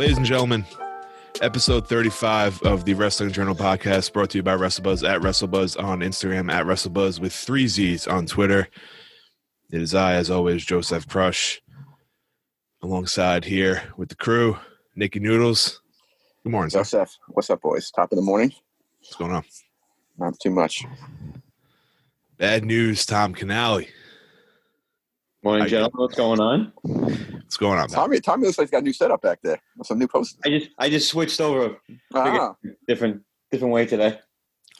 Ladies and gentlemen, episode 35 of the Wrestling Journal podcast brought to you by WrestleBuzz at WrestleBuzz on Instagram, at WrestleBuzz with three Z's on Twitter. It is I, as always, Joseph Crush, alongside here with the crew, Nikki Noodles. Good morning. Joseph, what's up, boys? Top of the morning. What's going on? Not too much. Bad news, Tom Canali. Morning, Hi. gentlemen. What's going on? What's going on? man? Tommy, Tommy looks like he's got a new setup back there. Some new posters. I just I just switched over Ah, different different way today.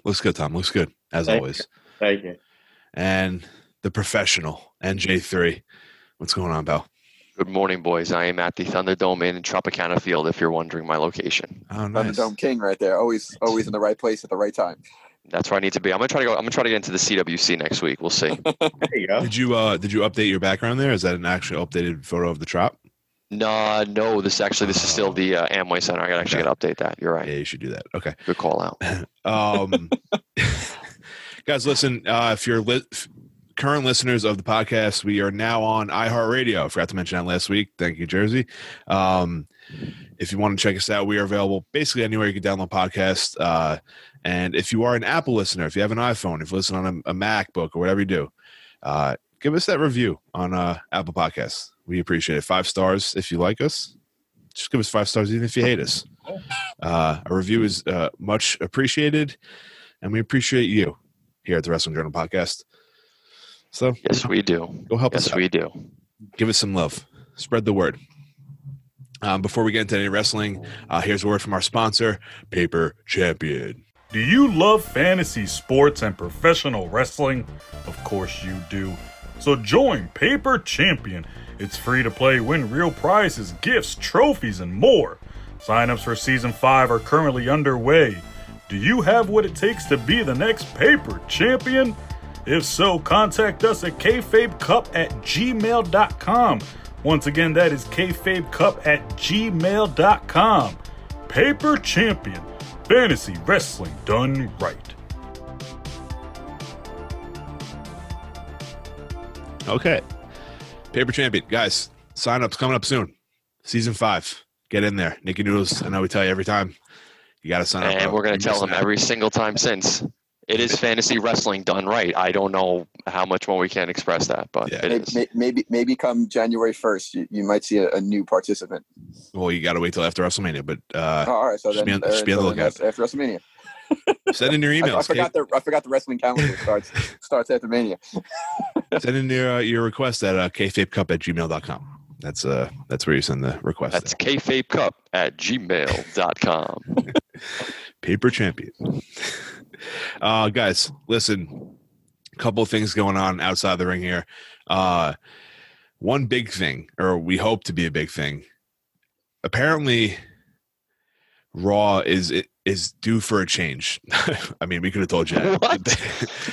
Looks good, Tom. Looks good, as Thank always. Thank you. And the professional, NJ3. What's going on, Bell? Good morning, boys. I am at the Thunderdome in Tropicana Field. If you're wondering my location, Oh, nice. Thunderdome King right there. Always, always in the right place at the right time. That's where I need to be. I'm gonna try to go. I'm gonna try to get into the CWC next week. We'll see. There you go. Did you uh did you update your background there? Is that an actual updated photo of the trop? nah, no. This actually, this is still the uh, Amway Center. I gotta actually gotta update that. You're right. Yeah, you should do that. Okay. Good call out. Um, guys, listen. Uh, if you're li- f- current listeners of the podcast, we are now on iHeartRadio. I forgot to mention that last week. Thank you, Jersey. Um, if you want to check us out, we are available basically anywhere you can download podcasts. Uh, and if you are an Apple listener, if you have an iPhone, if you listen on a, a MacBook or whatever you do, uh, give us that review on uh, Apple Podcasts. We appreciate it. Five stars if you like us. Just give us five stars even if you hate us. Uh, a review is uh, much appreciated, and we appreciate you here at the Wrestling Journal Podcast. So Yes, we do. go help us Yes, we do. Give us some love. Spread the word. Um, before we get into any wrestling, uh, here's a word from our sponsor, Paper Champion. Do you love fantasy sports and professional wrestling? Of course you do. So join Paper Champion. It's free to play, win real prizes, gifts, trophies, and more. Signups for season 5 are currently underway. Do you have what it takes to be the next Paper Champion? If so, contact us at kfabecup at gmail.com. Once again, that is kfabecup at gmail.com. Paper Champion. Fantasy wrestling done right. Okay. Paper Champion. Guys, sign ups coming up soon. Season five. Get in there. Nikki Noodles, I know we tell you every time. You got to sign up. And we're gonna tell them out. every single time since. It is fantasy wrestling done right. I don't know how much more we can express that, but Yeah. it Maybe, is. maybe, maybe come January first, you, you might see a, a new participant. Well, you got to wait till after WrestleMania, but uh, Oh, all right, so just then, be on- uh, just be on the lookout. after WrestleMania. send in your I, I emails. forgot the I forgot the wrestling calendar starts starts after Mania. send in your uh, your request at uh, kfabecup at gmail.com. That's uh that's where you send the request. That's kfabecup at gmail.com. Paper champion. Uh guys, listen, a couple of things going on outside the ring here. Uh one big thing, or we hope to be a big thing. Apparently Raw is is due for a change. I mean, we could have told you that.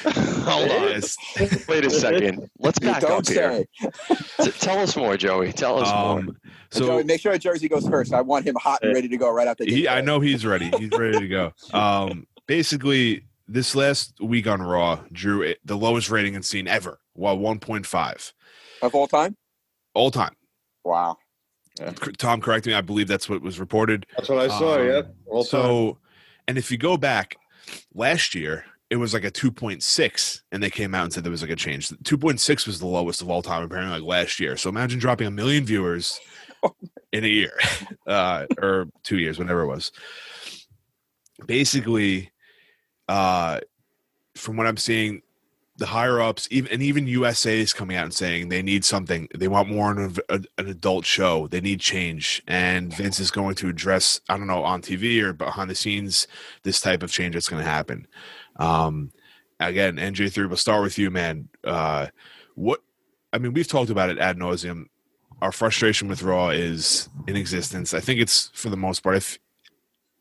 Hold on. Wait a second. Let's back don't up here. say. T- tell us more, Joey. Tell us more. Um, So, so Joey, make sure Jersey goes first. I want him hot and ready to go right after. he I know he's ready. He's ready to go. Um basically this last week on Raw drew it- the lowest rating in scene ever, while 1.5 of all time. all time. Wow. C- Tom, correct me. I believe that's what was reported. That's what I saw. Um, yeah. All time. So, and if you go back last year, it was like a 2.6, and they came out and said there was like a change. 2.6 was the lowest of all time, apparently, like last year. So imagine dropping a million viewers in a year uh, or two years, whatever it was. Basically, uh, from what I'm seeing, the higher ups, even and even USA is coming out and saying they need something. They want more of an adult show. They need change, and Vince is going to address. I don't know on TV or behind the scenes this type of change that's going to happen. Um, again, NJ3, we'll start with you, man. Uh, what I mean, we've talked about it ad nauseum our frustration with Raw is in existence. I think it's for the most part. If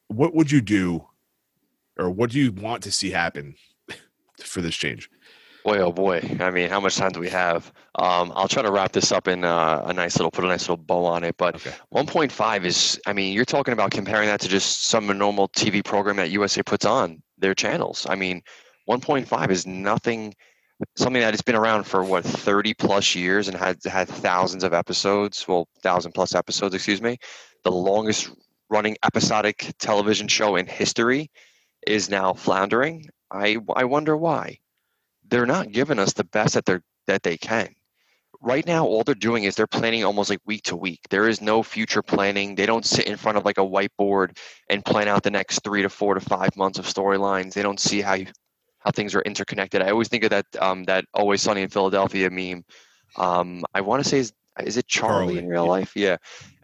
what would you do, or what do you want to see happen for this change? Boy, oh boy. I mean, how much time do we have? Um, I'll try to wrap this up in uh, a nice little, put a nice little bow on it. But Okay. 1.5 is, I mean, you're talking about comparing that to just some normal TV program that USA puts on their channels. I mean, 1.5 is nothing, something that has been around for what 30 plus years and had had thousands of episodes. Well, thousand plus episodes, excuse me. The longest running episodic television show in history is now floundering. I I wonder why. They're not giving us the best that they're that they can. Right now, all they're doing is they're planning almost like week to week. There is no future planning. They don't sit in front of like a whiteboard and plan out the next three to four to five months of storylines. They don't see how you, how things are interconnected. I always think of that um, that Always Sunny in Philadelphia meme. Um, I want to say is is it Charlie, Charlie, in real yeah. life? Yeah,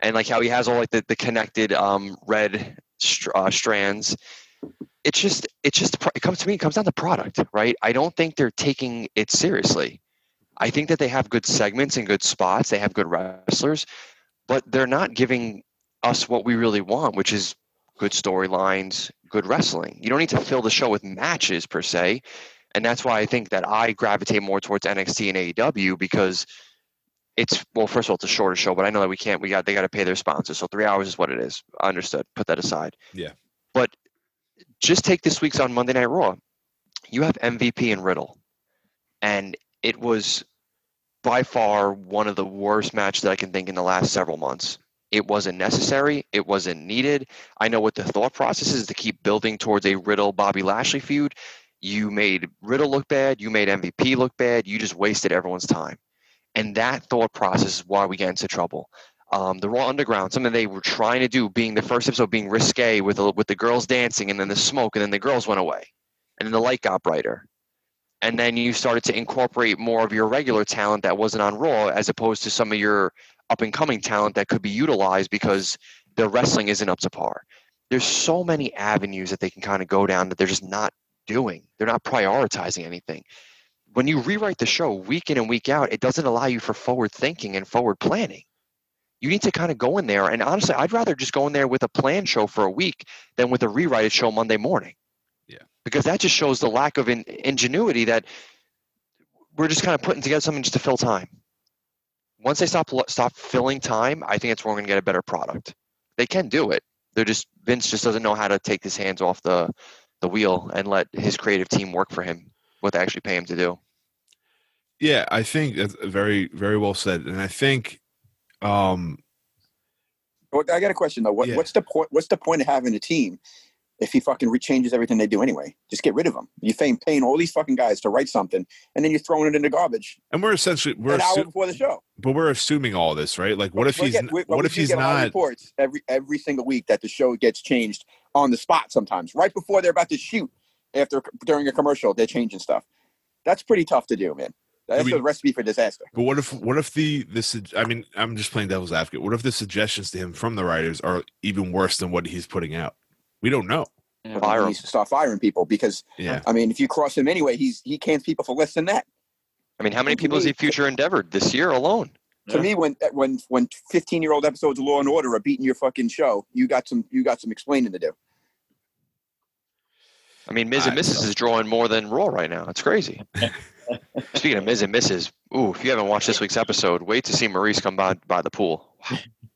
and like how he has all like the, the connected um, red str- uh, strands. It's just it's just it comes to me. It comes down to product, right? I don't think they're taking it seriously. I think that they have good segments and good spots. They have good wrestlers, but they're not giving us what we really want, which is good storylines, good wrestling. You don't need to fill the show with matches per se. And that's why I think that I gravitate more towards NXT and AEW because it's well, first of all, it's a shorter show, but I know that we can't we got they gotta pay their sponsors. So three hours is what it is. Understood. Put that aside. Yeah. Just take this week's on Monday Night Raw. You have MVP and Riddle. And it was by far one of the worst matches that I can think in the last several months. It wasn't necessary. It wasn't needed. I know what the thought process is to keep building towards a Riddle Bobby Lashley feud. You made Riddle look bad. You made MVP look bad. You just wasted everyone's time. And that thought process is why we get into trouble. Um, the Raw Underground, something they were trying to do, being the first episode being risque with the, with the girls dancing and then the smoke, and then the girls went away, and then the light got brighter, and then you started to incorporate more of your regular talent that wasn't on Raw, as opposed to some of your up and coming talent that could be utilized because their wrestling isn't up to par. There's so many avenues that they can kind of go down that they're just not doing. They're not prioritizing anything. When you rewrite the show week in and week out, it doesn't allow you for forward thinking and forward planning. You need to kind of go in there, and honestly, I'd rather just go in there with a planned show for a week than with a rewrite show Monday morning. Yeah. Because that just shows the lack of in, ingenuity that we're just kind of putting together something just to fill time. Once they stop stop filling time, I think it's where we're going to get a better product. They can do it. They're just Vince just doesn't know how to take his hands off the the wheel and let his creative team work for him what they actually pay him to do. Yeah, I think that's very, very well said. And I think, um, I got a question though. What, Yeah. What's the point? What's the point of having a team if he fucking re- changes everything they do anyway? Just get rid of them. You paying paying all these fucking guys to write something, and then you're throwing it in the garbage and we're essentially we're an hour before the show. but we're assuming all this, right? Like, what if he's get- we- what if he's get a lot not? reports every every single week that the show gets changed on the spot sometimes right before they're about to shoot after during a commercial they're changing stuff. That's pretty tough to do, man. That's we- a recipe for disaster. But what if what if the this? I mean, I'm just playing devil's advocate. What if the suggestions to him from the writers are even worse than what he's putting out? We don't know. But Fire he him. needs to start firing people because Yeah, I mean, if you cross him anyway, he's he cans people for less than that. I mean, how many people has me- he future endeavored this year alone? To me, when when when 15 year old episodes of Law and Order are beating your fucking show, you got some you got some explaining to do. I mean, Miz and I- Mrs. is drawing more than Raw right now. It's crazy. Speaking of Miz and Mrs., ooh, if you haven't watched this week's episode, wait to see Maryse come by by the pool.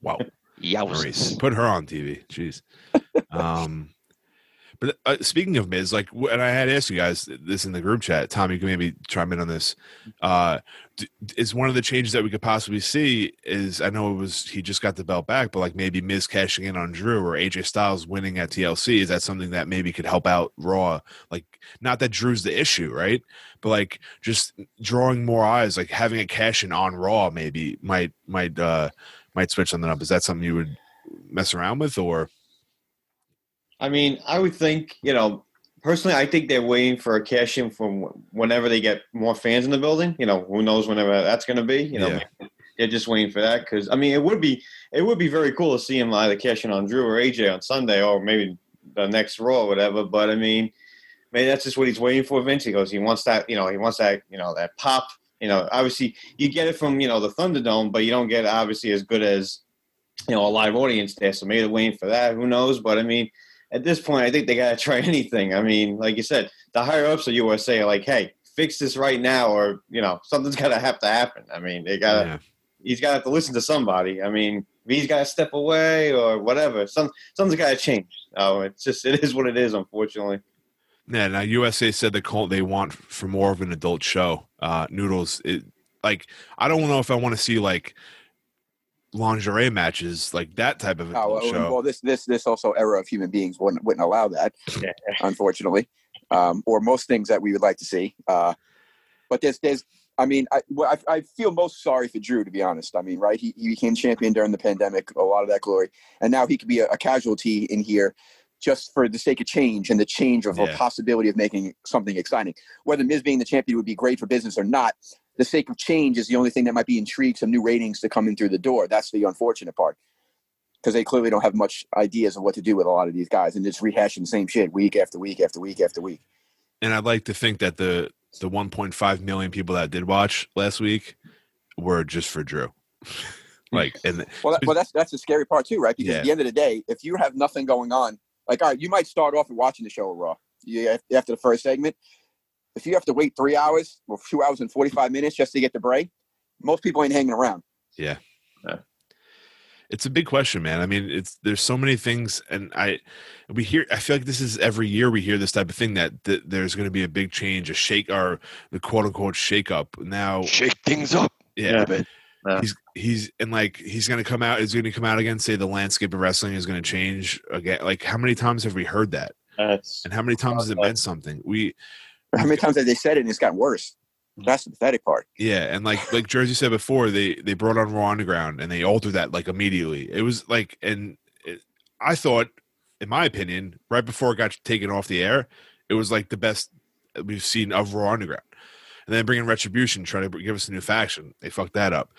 wow. Yowzers. Maryse, put her on TV. Jeez. Um, but uh, speaking of Miz, like, and I had asked you guys this in the group chat. Tom, you can maybe chime in on this. Uh, is one of the changes that we could possibly see is I know it was he just got the belt back, but like maybe Miz cashing in on Drew or AJ Styles winning at TLC. Is that something that maybe could help out Raw? Like, not that Drew's the issue, right? But like just drawing more eyes, like having a cash in on Raw, maybe might might uh might switch something up. Is that something you would mess around with, or I mean, I would think, you know, personally, I think they're waiting for a cash in from whenever they get more fans in the building. You know, who knows whenever that's going to be. You know, Yeah. they're just waiting for that because I mean, it would be it would be very cool to see him either cash in on Drew or AJ on Sunday or maybe the next Raw or whatever. But I mean, maybe that's just what he's waiting for. Vince, he goes, he wants that, you know, he wants that, you know, that pop You know, obviously you get it from you know the Thunderdome, but you don't get obviously as good as you know a live audience there. So maybe they're waiting for that. Who knows? But I mean, at this point, I think they got to try anything. I mean, like you said, the higher ups of USA are like, hey, fix this right now, or you know, something's got to have to happen. I mean, they got to. Yeah. He's got to have to listen to somebody. I mean, he's got to step away or whatever. Some something's got to change. Oh, it's just it is what it is. Unfortunately. Yeah, now USA said they call they want for more of an adult show. Uh Noodles, it, like I don't know if I want to see like lingerie matches, like that type of Oh, well, show. well, this this this also era of human beings wouldn't wouldn't allow that, unfortunately, um, or most things that we would like to see. Uh, but there's there's I mean I, I I feel most sorry for Drew to be honest. I mean, right? He he became champion during the pandemic, a lot of that glory, and now he could be a, a casualty in here. Just for the sake of change and the change of Yeah. a possibility of making something exciting. Whether Miz being the champion would be great for business or not, the sake of change is the only thing that might be intrigued some new ratings to come in through the door. That's the unfortunate part because they clearly don't have much ideas of what to do with a lot of these guys and just rehashing the same shit week after week after week after week. and I'd like to think that the the 1.5 million people that did watch last week were just for Drew. like, and Well, that, well, that's that's the scary part too, right? Because Yeah. at the end of the day, if you have nothing going on, like all right, you might start off with watching the show Raw. You, after the first segment, if you have to wait three hours or two hours and forty five minutes just to get the break, most people ain't hanging around. Yeah. It's a big question, man. I mean, it's there's so many things, and I we hear. I feel like this is every year we hear this type of thing that, that there's going to be a big change, a shake, or the quote unquote shake up. Now, Shake things up. yeah, a bit. Yeah. he's he's and like he's going to come out. Is going to come out again. Say the landscape of wrestling is going to change again. Like how many times have we heard that? That's And how many times has it meant something? We How many times have they said it and it's gotten worse? That's the pathetic part. Yeah, and like like Jersey said before, they they brought on Raw Underground and they altered that like immediately. It was like, and it, I thought, in my opinion, right before it got taken off the air, it was like the best we've seen of Raw Underground. And then bringing Retribution, trying to give us a new faction, they fucked that up.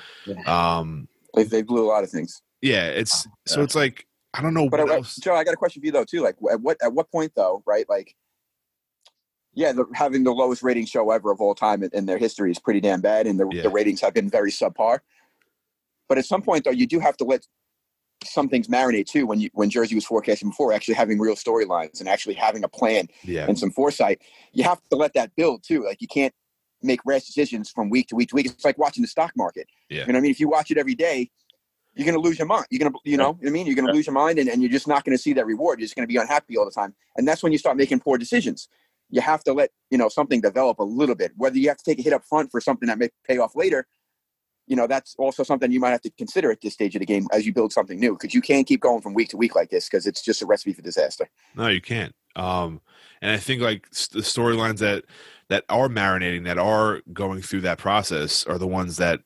Um, They, they blew a lot of things. yeah, it's so it's like I don't know But what I, else. Joe, I got a question for you though too. Like, at what at what point though, right? Like, yeah, the, having the lowest rating show ever of all time in, in their history is pretty damn bad, and the, Yeah. the ratings have been very subpar. But at some point though, you do have to let some things marinate too. When you when Jersey was forecasting before, actually having real storylines and actually having a plan Yeah, and some foresight, you have to let that build too. Like, you can't make rash decisions from week to week to week. It's like watching the stock market. Yeah. You know what I mean? If you watch it every day, you're going to lose your mind. You're going to, you know what I mean? You're going to lose your mind and, and you're just not going to see that reward. You're just going to be unhappy all the time. And that's when you start making poor decisions. You have to let, you know, something develop a little bit. Whether you have to take a hit up front for something that may pay off later, you know, that's also something you might have to consider at this stage of the game as you build something new because you can't keep going from week to week like this because it's just a recipe for disaster. No, you can't. Um, and I think like the storylines that that are marinating, that are going through that process, are the ones that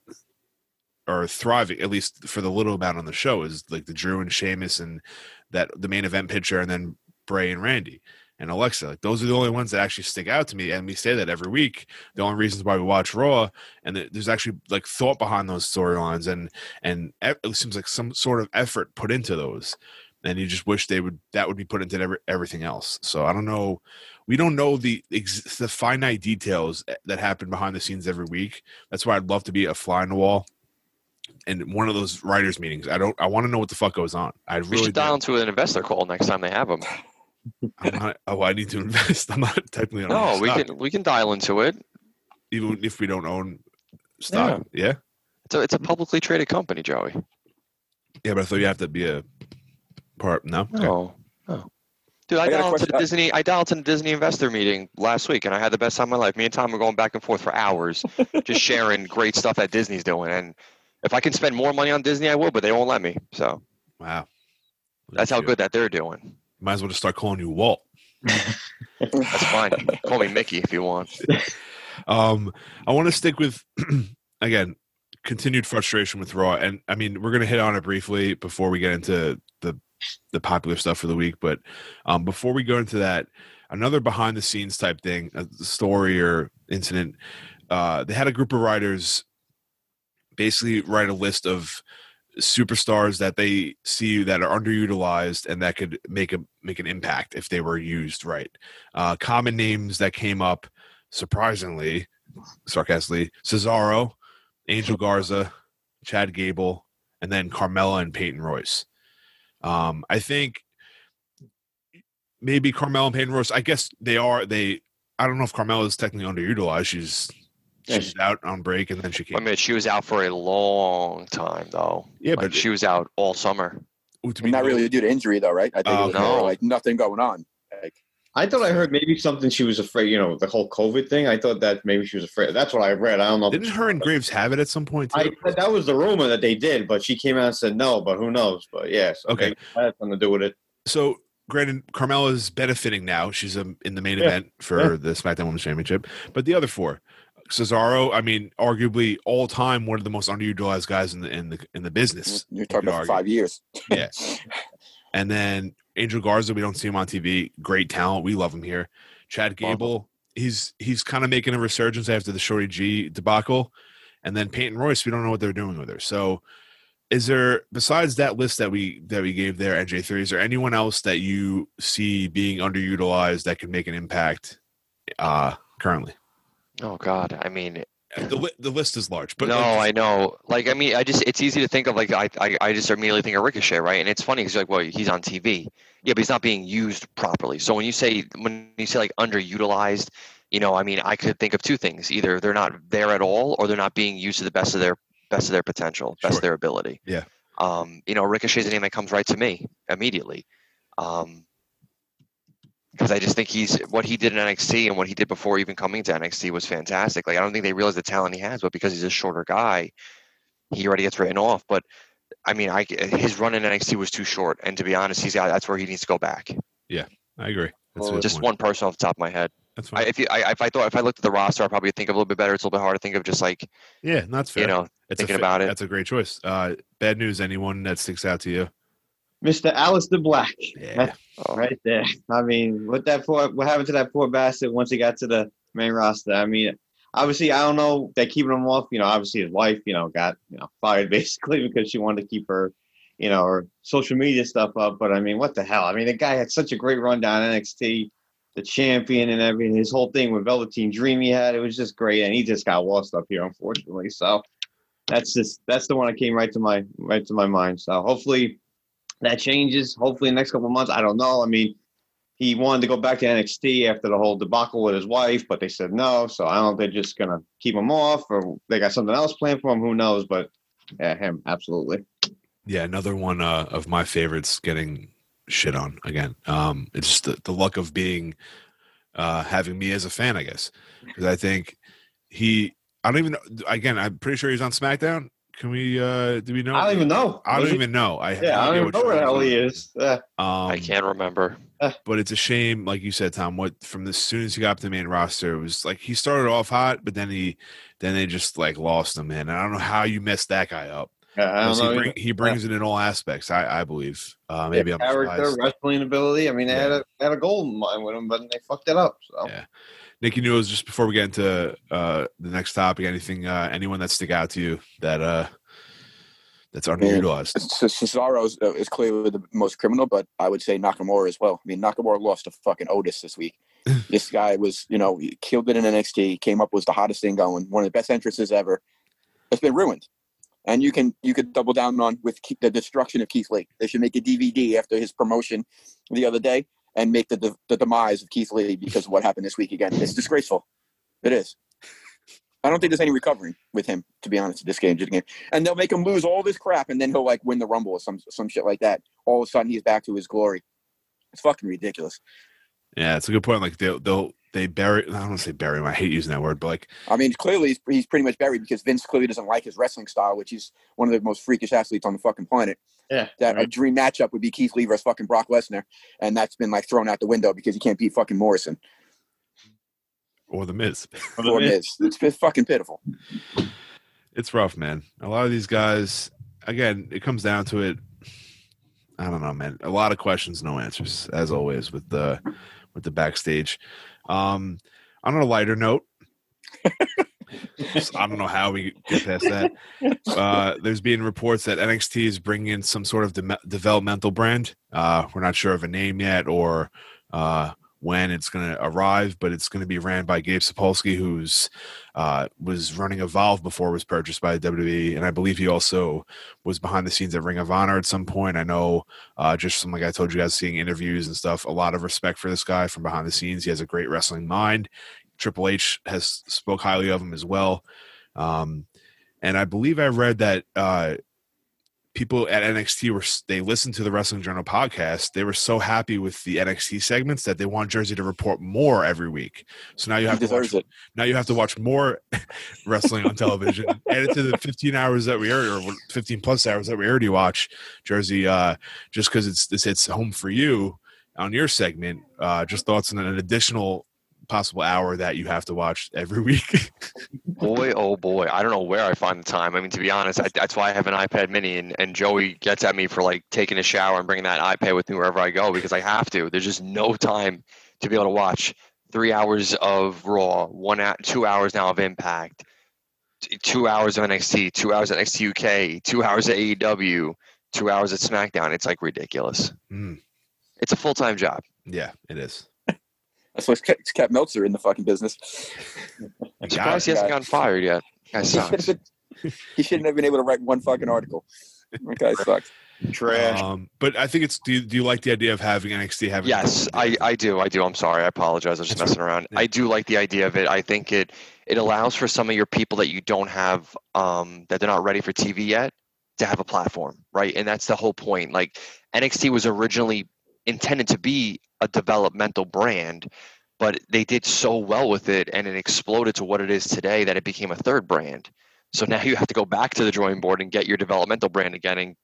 are thriving. At least for the little amount on the show, is like the Drew and Sheamus and that the main event picture, and then Bray and Randy and Alexa. Like those are the only ones that actually stick out to me, and we say that every week. The only reasons why we watch Raw, and there's actually like thought behind those storylines, and and it seems like some sort of effort put into those and you just wish they would that would be put into every, everything else. So I don't know. We don't know the ex, the finite details that happen behind the scenes every week. That's why I'd love to be a fly on the wall and one of those writers meetings. I don't. I want to know what the fuck goes on. I We really should do. dial into an investor call next time they have them. I'm not, oh, I need to invest. I'm not technically on No, we stock, can we can dial into it. even if we don't own stock. Yeah. It's a it's a publicly traded company, Joey. yeah, but I thought you have to be a part. No. Okay. No, no. Dude, I, I got a dialed into the. Uh, Disney. I dialed into the Disney investor meeting last week, and I had the best time of my life. Me and Tom were going back and forth for hours, just sharing great stuff that Disney's doing. And if I can spend more money on Disney, I will, but they won't let me. So Wow. that's how good that they're doing. Might as well just start calling you Walt. That's fine. Call me Mickey if you want. Um, I want to stick with again continued frustration with Raw, and I mean we're gonna hit on it briefly before we get into the the popular stuff for the week. But um, before we go into that, another behind the scenes type thing, a story or incident. Uh, they had a group of writers basically write a list of superstars that they see that are underutilized and that could make a make an impact if they were used right. Uh, common names that came up surprisingly sarcastically, Cesaro, Angel Garza, Chad Gable, and then Carmella and Peyton Royce. Um, I think maybe Carmella and Peyton Royce. I guess they are. They. I don't know if Carmella is technically underutilized. She's Yeah, she's out on break, and then she came. I mean, she was out for a long time though. yeah, Like but she was out all summer. to be Not really due to injury though, right? I think Oh, it was no. more like nothing going on. Like, I thought I heard maybe something she was afraid. You know, the whole COVID thing. I thought that maybe she was afraid. That's what I read. I don't know. Didn't it's- her and Graves have it at some point? I that was the rumor that they did, but she came out and said no. But who knows? But yes, Okay. maybe that had something to do with it. so granted, Carmella's benefiting now. She's um, in the main Yeah. event for the SmackDown Women's Championship. But the other four, Cesaro, I mean, arguably all time one of the most underutilized guys in the in the in the business. you're talking about five years. Yeah. And then Angel Garza, we don't see him on TV. Great talent. We love him here. Chad Gable, he's he's kind of making a resurgence after the Shorty G debacle. And then Peyton Royce, we don't know what they're doing with her. So is there besides that list that we that we gave there, NJ3, is there anyone else that you see being underutilized that can make an impact uh currently? Oh God, I mean, The li- the list is large, but no, like, I know. Like, I mean, I just it's easy to think of like I I, I just immediately think of Ricochet, right? And it's funny because like, well, he's on TV, yeah, but he's not being used properly. So when you say when you say like underutilized, you know, I mean, I could think of two things: either they're not there at all, or they're not being used to the best of their best of their potential, best Sure. of their ability. Yeah. Um, you know, Ricochet's a name that comes right to me immediately. Um, because I just think he's what he did in NXT and what he did before even coming to NXT was fantastic. Like I don't think they realize the talent he has, but because he's a shorter guy, he already gets written off. But I mean, I his run in NXT was too short, and to be honest, he's got that's where he needs to go back. Yeah, I agree. Well, Just point. one person off the top of my head. That's I, fine. if you, I, if I thought if I looked at the roster, I'd probably think of a little bit better. It's a little bit hard to think of just like yeah, that's fair. you know It's thinking fa- about it. That's a great choice. Uh, bad news. Anyone that sticks out to you? Mr. Aleister Black, Yeah. right there. I mean, what that poor, what happened to that poor bastard once he got to the main roster? I mean, obviously, I don't know. They're keeping him off. You know, obviously, his wife, you know, got you know fired basically because she wanted to keep her, you know, her social media stuff up. But I mean, what the hell? I mean, the guy had such a great run down NXT, the champion and everything. His whole thing with Velveteen Dream he had, it was just great, and he just got lost up here, unfortunately. So that's just that's the one that came right to my right to my mind. So hopefully that changes. Hopefully, in the next couple of months. I don't know. I mean, he wanted to go back to NXT after the whole debacle with his wife, but they said no. So I don't they're just gonna keep him off or they got something else planned for him. Who knows? But yeah, him absolutely. Yeah, another one uh, of my favorites getting shit on again. Um, it's just the, the luck of being uh, having me as a fan, I guess, because I think he. I don't even. Again, I'm pretty sure he's on SmackDown. Can we? uh Do we know? I don't even know. I don't he- even know. I Yeah, I don't even know where the hell he is. Yeah. Um, I can't remember. but it's a shame, like you said, Tom. What from as soon as he got up to the main roster, it was like he started off hot, but then he, then they just like lost him, man. And I don't know how you messed that guy up. Yeah, I don't 'Cause know. He, bring, he brings it in all aspects. I, I believe. Uh, maybe Yeah, I'm character, surprised. wrestling ability. I mean, they had a they had a gold mine with him, but they fucked it up. So Yeah. Nikki News, just before we get into uh, the next topic, anything, uh, anyone that stick out to you that uh, that's underutilized? C- Cesaro is, uh, is clearly the most criminal, but I would say Nakamura as well. I mean, Nakamura lost to fucking Otis this week. this guy was, you know, he killed it in NXT. Came up was the hottest thing going. One of the best entrances ever. It's been ruined, and you can you could double down on with Ke- the destruction of Keith Lee. They should make a DVD after his promotion the other day and make the the, the demise of Keith Lee because of what happened this week again. It's disgraceful. It is. I don't think there's any recovering with him, to be honest, this game. Just game. And they'll make him lose all this crap, and then he'll like win the Rumble or some some shit like that. All of a sudden, he's back to his glory. It's fucking ridiculous. Yeah, it's a good point. Like they'll they'll they bury. I don't want to say bury him. I hate using that word, but like I mean, clearly he's, he's pretty much buried because Vince clearly doesn't like his wrestling style, which is one of the most freakish athletes on the fucking planet. yeah, That a dream matchup would be Keith Lee versus fucking Brock Lesnar, and that's been like thrown out the window because he can't beat fucking Morrison or the Miz. or Miz. It's been fucking pitiful. it's rough, man. A lot of these guys, again, it comes down to it. I don't know, man. A lot of questions, no answers, as always with the with the backstage. Um, on a lighter note, I don't know how we get past that. Uh, there's been reports that NXT is bringing in some sort of de- developmental brand. Uh, we're not sure of a name yet or uh, when it's going to arrive, but it's going to be ran by Gabe Sapolsky, who's uh, was running Evolve before it was purchased by WWE, and I believe he also was behind the scenes at Ring of Honor at some point. I know, uh, just from like I told you guys, seeing interviews and stuff, a lot of respect for this guy from behind the scenes. He has a great wrestling mind. Triple H has spoke highly of him as well. Um, and I believe I read that uh, people at NXT were they listened to the Wrestling Journal podcast. They were so happy with the NXT segments that they want Jersey to report more every week. So now you have to watch, it. now you have to watch more wrestling on television. Add it to the 15 hours that we already or 15 plus hours that we already watch Jersey. Uh, just because it's this hits home for you on your segment. Uh, just thoughts on an additional possible hour that you have to watch every week. boy, oh boy, I don't know where I find the time. I mean, to be honest, I, that's why I have an iPad Mini, and, and Joey gets at me for like taking a shower and bringing that iPad with me wherever I go because I have to. There's just no time to be able to watch three hours of Raw, one two hours now of Impact, two hours of NXT, two hours at NXT UK, two hours at AEW, two hours at SmackDown. It's like ridiculous. Mm, It's a full time job. yeah, it is. That's what's kept, it's kept Meltzer in the fucking business. I got Surprised he hasn't gotten fired yet. Guy He should, sucks. have been, he shouldn't have been able to write one fucking article. That guy sucks. Trash. Um, but I think it's. Do you, do you like the idea of having NXT having? Yes, I, I do. I do. I'm sorry. I apologize. I was just That's messing around. Yeah. I do like the idea of it. I think it it allows for some of your people that you don't have um, that they're not ready for TV yet to have a platform, right? And that's the whole point. Like NXT was originally intended to be a developmental brand, but they did so well with it and it exploded to what it is today that it became a third brand. So now you have to go back to the drawing board and get your developmental brand again. And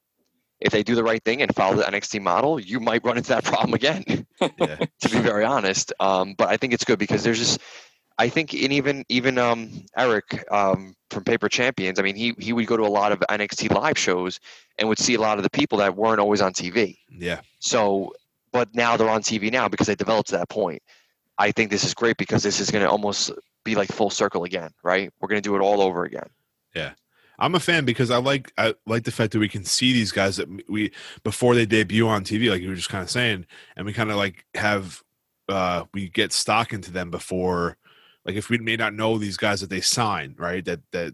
if they do the right thing and follow the NXT model, you might run into that problem again Yeah. to be very honest. Um, but I think it's good because there's just, I think, and even even um, Eric um, from Paper Champions. I mean, he he would go to a lot of NXT live shows and would see a lot of the people that weren't always on TV. Yeah. So, but now they're on TV now because they developed to that point. I think this is great because this is going to almost be like full circle again, right? We're going to do it all over again. Yeah. I'm a fan because I like I like the fact that we can see these guys that we before they debut on TV, like you were just kind of saying, and we kind of like have uh we get stock into them before, like if we may not know these guys that they sign, right? That that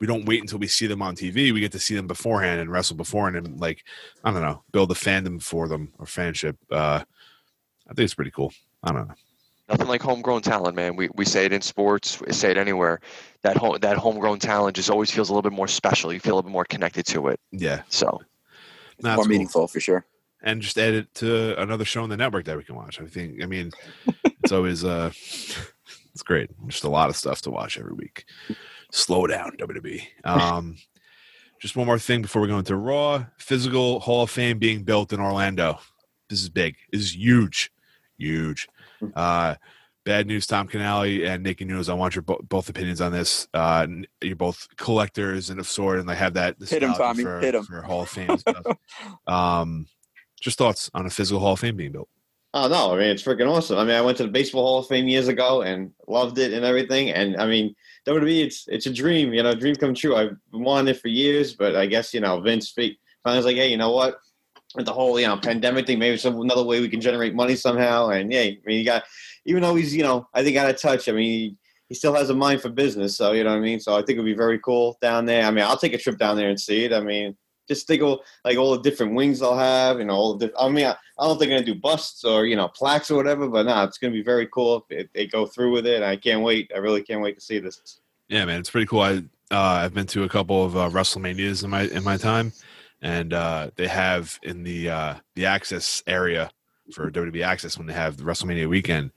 we don't wait until we see them on TV. We get to see them beforehand and wrestle beforehand, and like I don't know, build a fandom for them or fanship. Uh I think it's pretty cool. I don't know. Nothing like homegrown talent, man. We we say it in sports, we say it anywhere. That home that homegrown talent just always feels a little bit more special. You feel a little bit more connected to it. Yeah, So Nah, More cool. meaningful for sure. and just add it to another show on the network that we can watch. I think. I mean, it's always uh, it's great. Just a lot of stuff to watch every week. Slow down, WWE. Um, just one more thing before we go into Raw. Physical Hall of Fame being built in Orlando. This is big. This is huge, huge. Uh, bad news, Tom Canale and Nikki News. I want your bo- both opinions on this. Uh, you're both collectors and of sort, and they have that. Hit nostalgia Tommy. For, Hit 'em. for Hall of Fame stuff. Um, just thoughts on a physical Hall of Fame being built. Oh no, I mean it's freaking awesome. I mean I went to the Baseball Hall of Fame years ago and loved it and everything. And I mean WWE, it's it's a dream, you know, dream come true. I've wanted it for years, but I guess you know Vince finally was like, hey, you know what? With the whole you know pandemic thing, maybe some another way we can generate money somehow. And yeah, I mean you got even though he's you know I think out of touch. I mean he, he still has a mind for business, so you know what I mean. So I think it'd be very cool down there. I mean I'll take a trip down there and see it. I mean just think of like all the different wings they'll have, know, all the diff- I mean, I, I don't think they're gonna do busts or you know plaques or whatever, but no, it's gonna be very cool if they go through with it. I can't wait. I really can't wait to see this. Yeah, man, it's pretty cool. I uh, I've been to a couple of uh, WrestleManias in my in my time, and uh, they have in the uh, the access area for WWE Access when they have the WrestleMania weekend,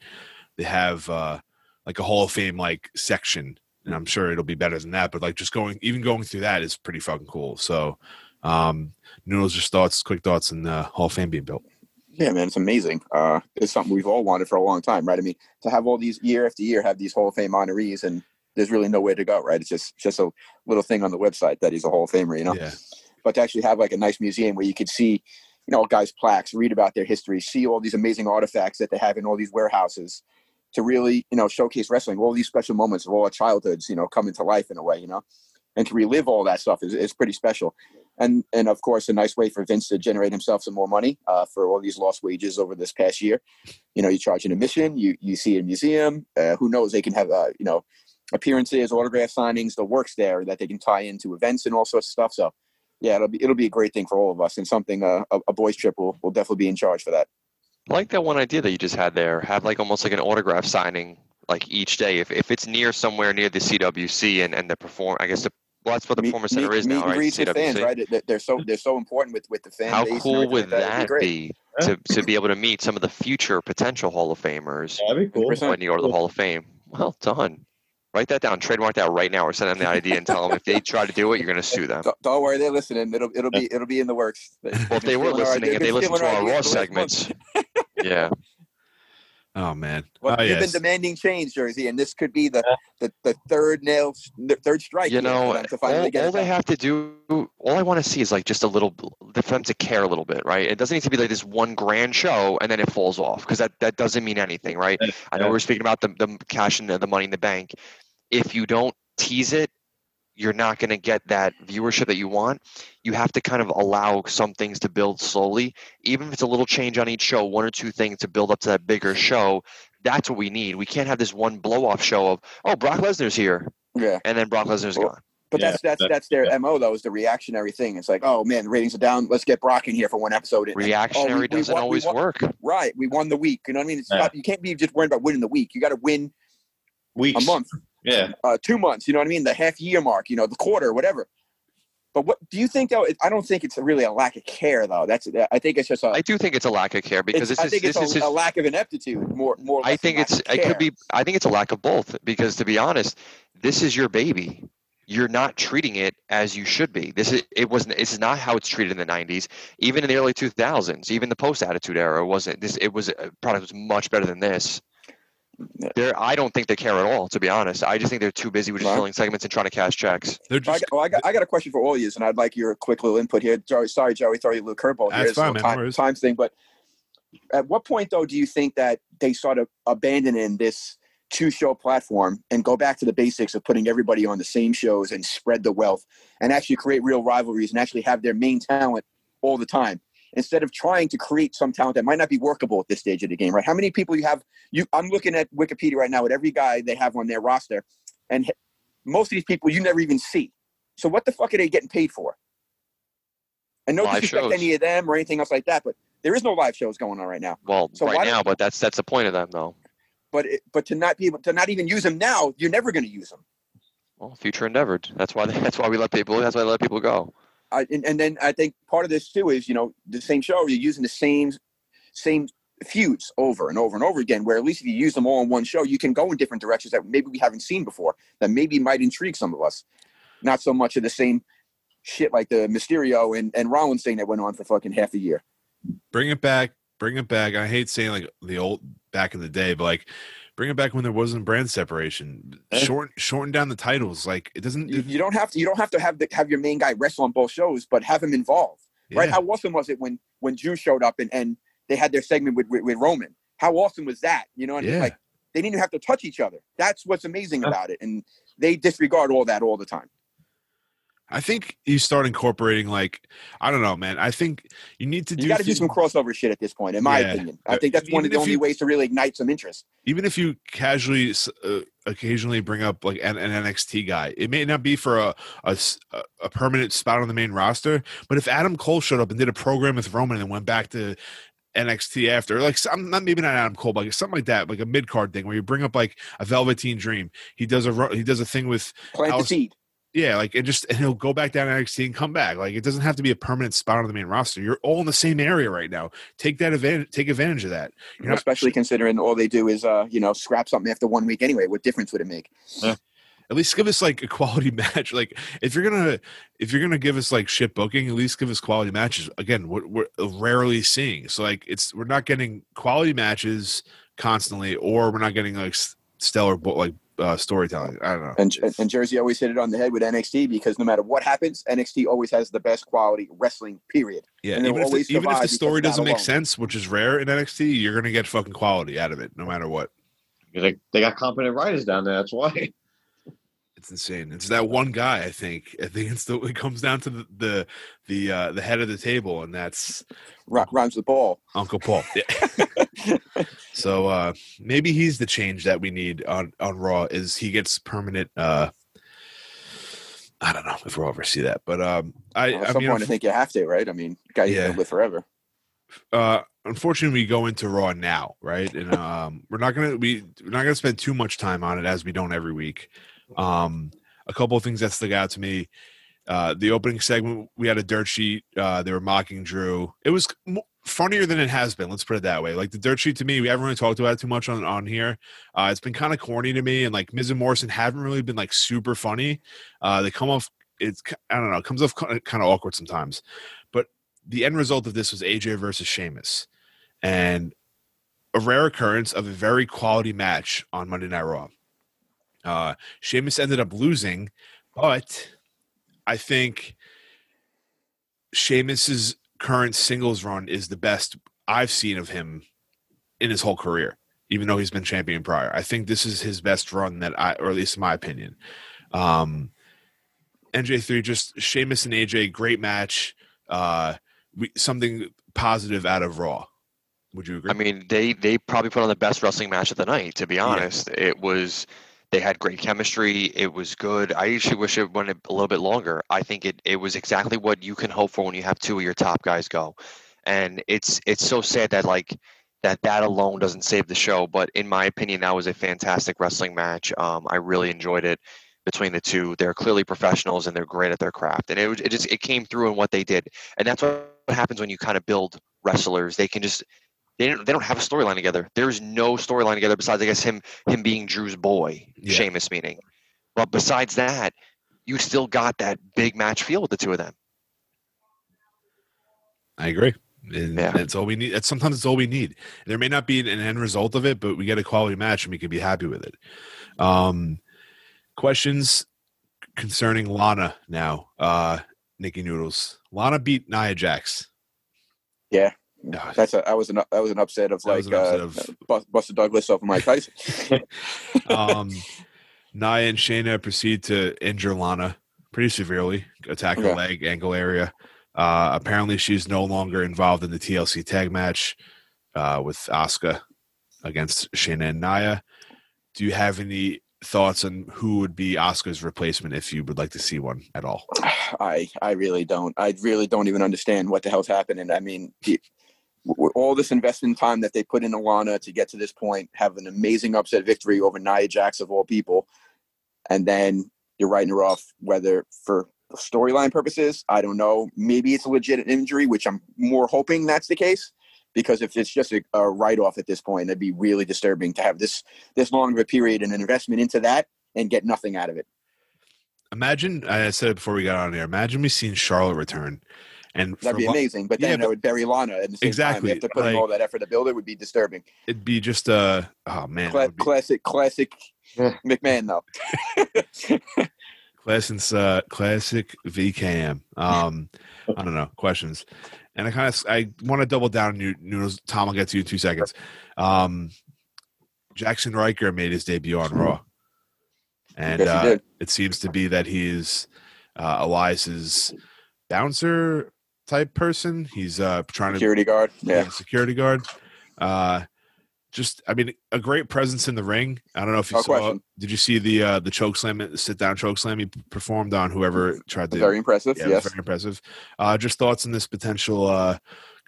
they have uh, like a Hall of Fame like section, and I'm sure it'll be better than that. But like just going even going through that is pretty fucking cool. So, um, Noodles, just thoughts, quick thoughts, and the Hall of Fame being built. Yeah, man, it's amazing. Uh, it's something we've all wanted for a long time, right? I mean, to have all these year after year have these Hall of Fame honorees, and there's really nowhere to go, right? It's just just a little thing on the website that he's a Hall of Famer, you know. Yeah, But to actually have like a nice museum where you could see, you know, guys' plaques, read about their history, see all these amazing artifacts that they have in all these warehouses, to really, you know, showcase wrestling, all these special moments of all our childhoods, you know, coming to life in a way, you know. and to relive all that stuff is, is pretty special. And and of course, a nice way for Vince to generate himself some more money uh, for all these lost wages over this past year. You know, you charge an admission, you you see a museum. Uh, who knows? They can have uh, you know appearances, autograph signings, the works there that they can tie into events and all sorts of stuff. So yeah, it'll be it'll be a great thing for all of us and something uh, a, a boys trip will will definitely be in charge for that. I like that one idea that you just had there. Have like almost like an autograph signing like each day. If, if it's near somewhere near the CWC and, and the perform, I guess the well, that's what the Meet- Performance Center meet- is meet now, and right? greets with fans, right? They- They're so they're so important with with the fans. How base. cool would like that great. be to, to be able to meet some of the future potential Hall of Famers That'd be cool. when you go to the Hall of Fame? Well done. Write that down. Trademark that right now, or send them the idea and tell them if they try to do it, you're going to sue them. Don't- Don't worry, they're listening. It'll it'll be it'll be in the works. Well, if they were listening, if they listened to our Raw segments, yeah, Oh man. Well, oh you've yes. been demanding change, Jersey, and this could be the the, the third nail, the third strike. you know, to all, get all they have to do, all I want to see is like just a little, for them to care a little bit, right? It doesn't need to be like this one grand show and then it falls off because that, that doesn't mean anything, right? I know Yeah. we're speaking about the, the cash and the, the money in the bank. If you don't tease it, you're not going to get that viewership that you want. You have to kind of allow some things to build slowly, even if it's a little change on each show, one or two things to build up to that bigger show. That's what we need. We can't have this one blow off show of, oh, Brock Lesnar's here, Yeah, and then Brock Lesnar's Well, gone. but Yeah, that's that's that- that's their yeah. mo though. Is the reactionary thing? It's like, oh man, the ratings are down. Let's get Brock in here for one episode. And- and, oh, Reactionary oh, we- we doesn't won- always won- work. Right, we won the week. You know what I mean? It's Yeah. not, you can't be just worried about winning the week. You got to win Weeks. a month, Yeah. uh, two months. You know what I mean? The half year mark. You know, the quarter, whatever. But what do you think though? I don't think it's really a lack of care though. That's I think it's just a. I do think it's a lack of care because it's, this I is think this it's is a, his a lack of ineptitude. More, more. I think it's it could be I think it's a lack of both because to be honest, this is your baby. You're not treating it as you should be. This is it wasn't It's not how it's treated in the 90s, even in the early 2000s, even the post attitude era wasn't this it was a product was much better than this. Yeah. There I don't think they care at all to be honest. I just think they're too busy with just Right. filling segments and trying to cash checks. They're Well, I just got, well, I, got, I got a question for all of you, and I'd like your quick little input here. Joey, sorry, Joey, throw you a little curveball here. That's It's a fine, little man, no Time, thing, but at what point though do you think that they sort of abandoning this two-show platform and go back to the basics of putting everybody on the same shows and spread the wealth and actually create real rivalries and actually have their main talent all the time? Instead of trying to create some talent that might not be workable at this stage of the game, right? How many people you have? You, I'm looking at Wikipedia right now at every guy they have on their roster, and most of these people you never even see. So what the fuck are they getting paid for? And no Live disrespect shows. any of them or anything else like that, but there is no live shows going on right now. Well, So right now, but that's that's the point of them though. But it, but to not be able to not even use them now, you're never going to use them. Well, future endeavored. That's why that's why we let people that's why I let people go. I, and, and then I think part of this too is you know the same show you're using the same same feuds over and over and over again. Where at least if you use them all in one show, you can go in different directions that maybe we haven't seen before. That maybe might intrigue some of us. Not so much of the same shit like the Mysterio and and Rollins thing that went on for fucking half a year. bring it back, bring it back. I hate saying like the old back in the day, but like bring it back when there wasn't brand separation. Yeah. Shorten shorten down the titles. Like it doesn't. You, you don't have to you don't have to have the, have your main guy wrestle on both shows, but have him involved. Right? How awesome was it when when Drew showed up and and they had their segment with with, with Roman? How awesome was that? You know, what I mean? Yeah. like they didn't even have to touch each other. That's what's amazing about it, and they disregard all that all the time. I think you start incorporating like I don't know, man. I think you need to do. You got to do some crossover shit at this point, in my Yeah. opinion. I Uh, think that's one of the only you- ways to really ignite some interest. even if you casually uh, occasionally bring up like an, an NXT guy, it may not be for a a permanent spot on the main roster, but if Adam Cole showed up and did a program with Roman and went back to NXT after, like some, not maybe not Adam Cole, but like something like that, like a mid card thing where you bring up like a Velveteen Dream. He does a he does a thing with Plant the seed. Yeah, like it just and he'll go back down NXT and come back. Like it doesn't have to be a permanent spot on the main roster. You're all in the same area right now. Take that advantage. Take advantage of that. You're not especially considering all they do is uh, you know scrap something after one week anyway. What difference would it make? at least give us like a quality match. Like if you're gonna if you're gonna give us like shit booking, at least give us quality matches. Again, we're, we're rarely seeing. So like it's we're not getting quality matches constantly, or we're not getting like stellar like uh, storytelling. I don't know. And, and, and Jersey always hit it on the head with NXT because no matter what happens, NXT always has the best quality wrestling. Period. yeah, and they'll even if, always the, even if the story doesn't make alone. sense, which is rare in NXT, you're gonna get fucking quality out of it, no matter what. They, they got competent writers down there. That's why. It's insane. It's that one guy. I think. I think it's the. It comes down to the the the, uh, the head of the table, and that's Ry- Rhymes with ball. Uncle Paul. Yeah. so uh, maybe he's the change that we need on on Raw. Is he gets permanent? Uh, I don't know if we'll ever see that, but um, I, Well, at I some mean, point, I think you have to, right? I mean, guy you Yeah. can live forever. uh unfortunately we go into raw now right and um we're not gonna we we're not gonna spend too much time on it as we don't every week um a couple of things that stuck out to me uh the opening segment we had a dirt sheet uh they were mocking drew. It was funnier than it has been let's put it that way. Like the dirt sheet to me we haven't really talked about it too much on on here. Uh it's been kind of corny to me and like Miz and Morrison haven't really been like super funny. Uh they come off it's i don't know it comes off kind of awkward sometimes. But the end result of this was AJ versus Sheamus, and a rare occurrence of a very quality match on Monday Night Raw. Uh, Sheamus ended up losing, but I think Sheamus's current singles run is the best I've seen of him in his whole career, even though he's been champion prior. I think this is his best run that I, or at least in my opinion. Um, NJ3, just Sheamus and AJ, great match. Uh, we, something positive out of Raw. Would you agree? I mean, they they probably put on the best wrestling match of the night. To be honest, it was they had great chemistry. It was good. I usually wish it went a little bit longer. I think it it was exactly what you can hope for when you have two of your top guys go, and it's it's so sad that like that that alone doesn't save the show. But in my opinion, that was a fantastic wrestling match. Um, I really enjoyed it between the two. They're clearly professionals and they're great at their craft, and it it just it came through in what they did, and that's what happens when you kind of build wrestlers. They can just they don't they don't have a storyline together. There's no storyline together besides I guess him him being Drew's boy, Yeah. Sheamus meaning. But besides that, you still got that big match feel with the two of them. I agree. And Yeah. That's all we need. That's sometimes it's all we need. There may not be an end result of it, but we get a quality match and we can be happy with it. Um, questions concerning Lana now. Uh, Nikki Noodles. Lana beat Nia Jax. Yeah. Ah, That's a that was an that was an upset of like upset uh, of- Buster Douglas of Mike Tyson. um, Nia and Shayna proceed to injure Lana pretty severely, attack her Okay. leg, ankle area. Uh, apparently, she's no longer involved in the TLC tag match uh, with Asuka against Shayna and Nia. Do you have any thoughts on who would be Asuka's replacement if you would like to see one at all? I I really don't. I really don't even understand what the hell's happening. I mean, the, w- w- all this investment time that they put in Alana to get to this point, have an amazing upset victory over Nia Jax of all people, and then you're writing her off. Whether for storyline purposes, I don't know. Maybe it's a legit injury, which I'm more hoping that's the case. Because if it's just a, a write off at this point, it'd be really disturbing to have this this long of a period and an investment into that and get nothing out of it. Imagine, I said it before we got on here, imagine we seen Charlotte return. And That'd be amazing. But Yeah, then but- I would bury Lana at the same Exactly, time. After putting like- all that effort to build it would be disturbing. it'd be just a, oh man, Cla- be- classic, classic McMahon though. Classic, uh, classic VKM. Um, I don't know questions, and I kind of I want to double down. on you noodles. Tom, I'll get to you in two seconds. Um, Jaxson Ryker made his debut on Raw, and Yes, uh, it seems to be that he's uh, Elias's bouncer type person. He's uh, trying to Security guard. Yeah. security guard. Uh, just, I mean, a great presence in the ring. I don't know if you No saw. question. Did you see the uh, the choke slam, the sit down choke slam he performed on whoever tried to? Very impressive. yeah, yes. very impressive. Uh, just thoughts on this potential uh,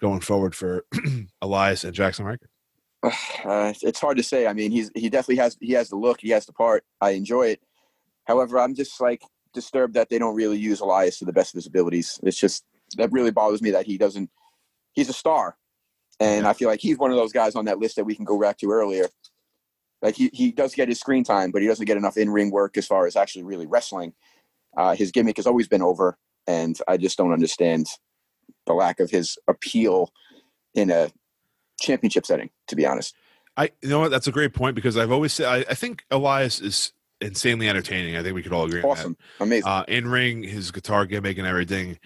going forward for Elias and Jaxson Ryker. Uh, it's- it's hard to say. I mean, he's he definitely has he has the look, he has the part. I enjoy it. However, I'm just like disturbed that they don't really use Elias to the best of his abilities. It's just that really bothers me that he doesn't. He's a star, and I feel like he's one of those guys on that list that we can go back to earlier. Like he he does get his screen time, but he doesn't get enough in ring work as far as actually really wrestling. Uh, his gimmick has always been over, and I just don't understand the lack of his appeal in a championship setting. To be honest. I, you know what? That's a great point because I've always said I, I think Elias is insanely entertaining. I think we could all agree. on that. Awesome, amazing. uh, in ring, his guitar gimmick and everything.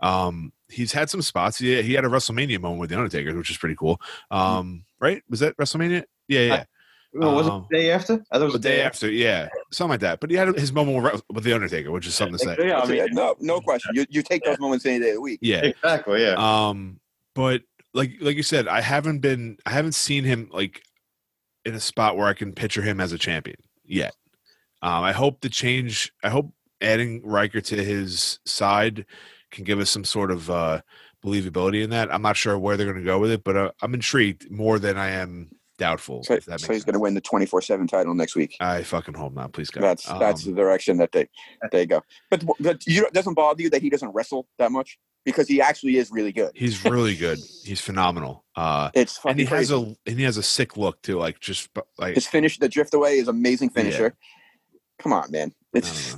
Um, he's had some spots. He, he had a WrestleMania moment with the Undertaker, which is pretty cool. Um, right? Was that WrestleMania? Yeah, yeah. Oh, was Um, it the day after? I thought it was The day after, yeah, something like that. But he had his moment with- with the Undertaker, which is something to say. Yeah, I mean, no, no question. You, you take those moments any day of the week. Yeah. exactly. Yeah. Um, but like like you said, I haven't been I haven't seen him like in a spot where I can picture him as a champion yet. Um, I hope the change. I hope adding Ryker to his side can give us some sort of uh, believability in that. I'm not sure where they're going to go with it, but uh, I'm intrigued more than I am doubtful. So, if that so he's going to win the twenty four seven title next week. I fucking hope not. Please God. That's that's Um, the direction that they they go. But but you doesn't bother you that he doesn't wrestle that much because he actually is really good. he's really good. He's phenomenal. Uh, It's and he fucking has a and he has a sick look too. Like just like his finish, the drift away, is amazing finisher. Come on, man. It's.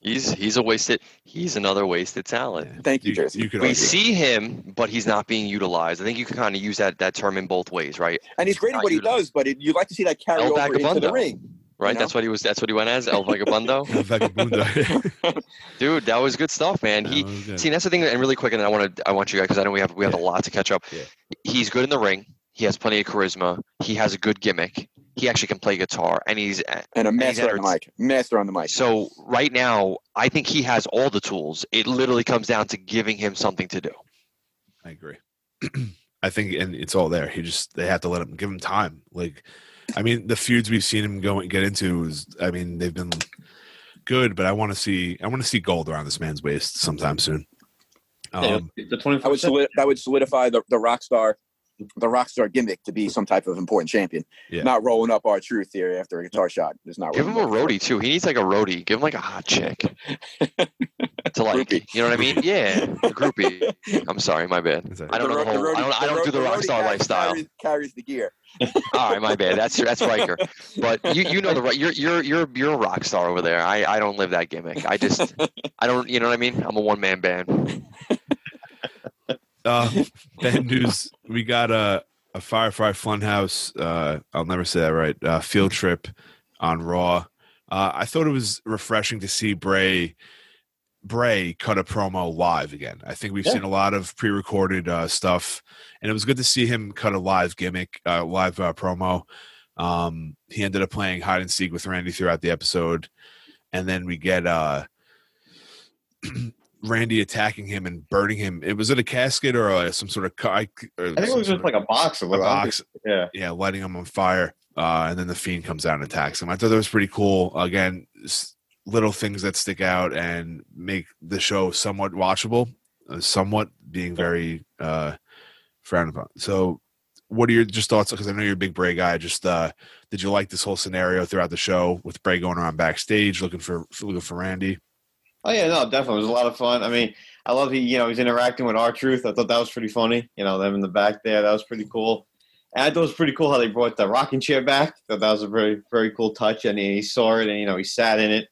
He's he's a wasted. He's another wasted talent. Thank you, Jersey. You could We argue. see him, but he's not being utilized. I think you can kind of use that that term in both ways, right? and he's great at not what he does, but it, you'd like to see that carry El over into the ring. Right. know? That's what he was. That's what he went as El Vagabundo. El Vagabundo. Dude, that was good stuff, man. He That was see that's the thing, and really quick, and I want to I want you guys because I know we have we have Yeah. a lot to catch up. Yeah. He's good in the ring. He has plenty of charisma. He has a good gimmick. He actually can play guitar, and he's and a he's master on the mic. Master on the mic. so right now. I think he has all the tools. It literally comes down to giving him something to do. I agree. I think, and it's all there. He just they have to let him give him time. Like, I mean, the feuds we've seen him go and get into is, I mean, they've been good, but I want to see, I want to see gold around this man's waist sometime soon. Um, the twenty I would solid, that would solidify the, the rock star the rock star gimmick to be some type of important champion. Yeah. Not rolling up R-Truth here after a guitar shot. It's not Give him a rolling up. roadie too. He needs like a roadie. Give him like a hot chick to like. Groupie. You know what I mean? Yeah, a groupie. I'm sorry, my bad. I don't know the whole. roadie- I don't. I don't do the ro- rock star carries- lifestyle. Carries, carries the gear. All right, my bad. That's that's Ryker. But you you know the right. You're you're you're you're a rock star over there. I I don't live that gimmick. I just I don't. You know what I mean? I'm a one man band. Uh, bad news. We got a a Firefly Funhouse. Uh, I'll never say that right. Uh, field trip on Raw. Uh, I thought it was refreshing to see Bray Bray cut a promo live again. I think we've Yeah. seen a lot of pre-recorded uh, stuff, and it was good to see him cut a live gimmick, uh, live uh, promo. Um, he ended up playing hide and seek with Randy throughout the episode, and then we get uh, Randy attacking him and burning him. It was it a casket or uh, some sort of co- I, think it was just like a box. A box. Yeah. Yeah, lighting him on fire, uh, and then the fiend comes out and attacks him. I thought that was pretty cool. Again, little things that stick out and make the show somewhat watchable, uh, somewhat being very uh, frowned upon. So, what are your just thoughts? Because I know you're a big Bray guy. Just uh, did you like this whole scenario throughout the show with Bray going around backstage looking for looking for Randy? Oh yeah, no, definitely. It was a lot of fun. I mean, I love he, you know, he's interacting with R-Truth. I thought that was pretty funny. You know, them in the back there, that was pretty cool. And I thought it was pretty cool how they brought the rocking chair back. Thought that was a very, very cool touch. And he saw it, and you know, he sat in it.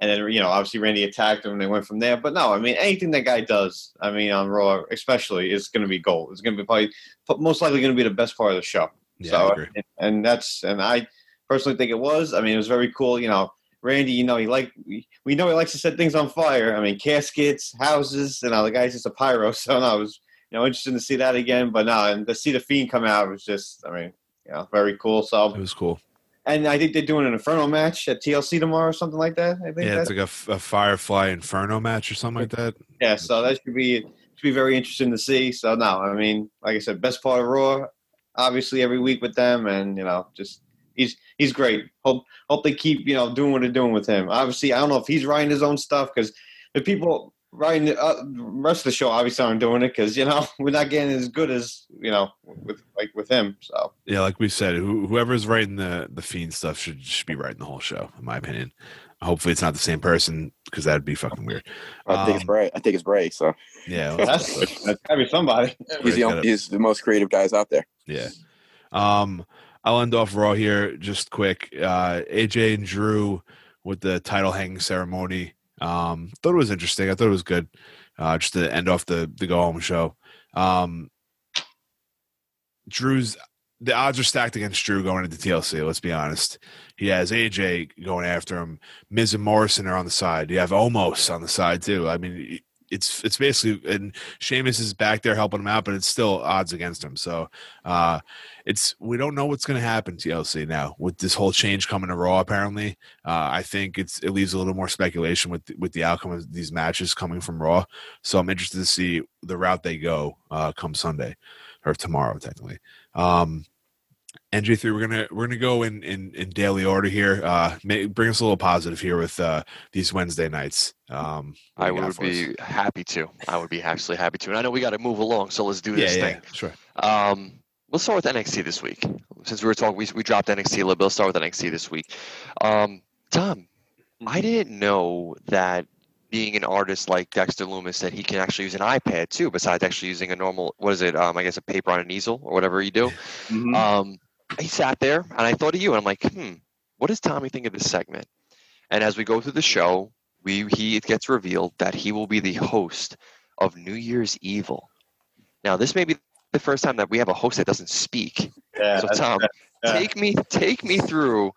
And then, you know, obviously Randy attacked him, and they went from there. But no, I mean, anything that guy does, I mean, on Raw, especially, is going to be gold. It's going to be probably most likely going to be the best part of the show. Yeah, so, and, and that's, and I personally think it was. I mean, it was very cool. You know, Randy, you know, he like we, we know he likes to set things on fire. I mean, caskets, houses, and all the guy's just a pyro. So no, it was you know interesting to see that again. But no, and to see the fiend come out was just, I mean, you know, very cool. So it was cool. and I think they're doing an Inferno match at TLC tomorrow, or something like that. I think. Yeah, it's like a Firefly Inferno match or something like that. yeah. So that should be should be very interesting to see. So no, I mean, like I said, best part of Raw, obviously every week with them, and you know, just he's he's great. Hope hope they keep you know doing what they're doing with him. Obviously, I don't know if he's writing his own stuff because the people writing the uh, rest of the show obviously aren't doing it because you know we're not getting as good as you know with like with him. So Yeah, like we said, who, whoever's writing the the fiend stuff should should be writing the whole show, in my opinion. Hopefully, it's not the same person because that'd be fucking weird. I think it's Um, Bray. I think it's Bray. So Yeah, that's that's gotta be somebody. he's the, got only, he's the most creative guys out there. yeah. Um, I'll end off Raw here just quick. Uh, AJ and Drew with the title hanging ceremony. Um, thought it was interesting. I thought it was good. Uh, just to end off the the go home show. Um, Drew's the odds are stacked against Drew going into TLC. Let's be honest. He has AJ going after him. Miz and Morrison are on the side. You have Omos on the side too. I mean, it's it's basically and Sheamus is back there helping him out, but it's still odds against him. So uh it's we don't know what's going to happen to TLC now with this whole change coming to Raw. Apparently, uh, I think it's it leaves a little more speculation with with the outcome of these matches coming from Raw. So I'm interested to see the route they go uh, come Sunday or tomorrow, technically. Um, NJ3, we're gonna we're gonna go in in, in daily order here. Uh, may, bring us a little positive here with uh, these Wednesday nights. Um, I do you got would for us? be happy to. I would be actually happy to. And I know we got to move along, so let's do this yeah, thing. sure. Um, let's start with NXT this week. Since we were talking, we, we dropped NXT a little bit. Let's start with NXT this week. Um, Tom, I didn't know that being an artist like Dexter Lumis that he can actually use an iPad too, besides actually using a normal what is it? Um, I guess a paper on an easel or whatever you do. Mhm. Um, he sat there and I thought of you and I'm like, hmm, what does Tommy think of this segment? And as we go through the show, we he it gets revealed that he will be the host of New Year's Evil. Now, this may be the first time that we have a host that doesn't speak. Yeah, So Tom, yeah. take me take me through.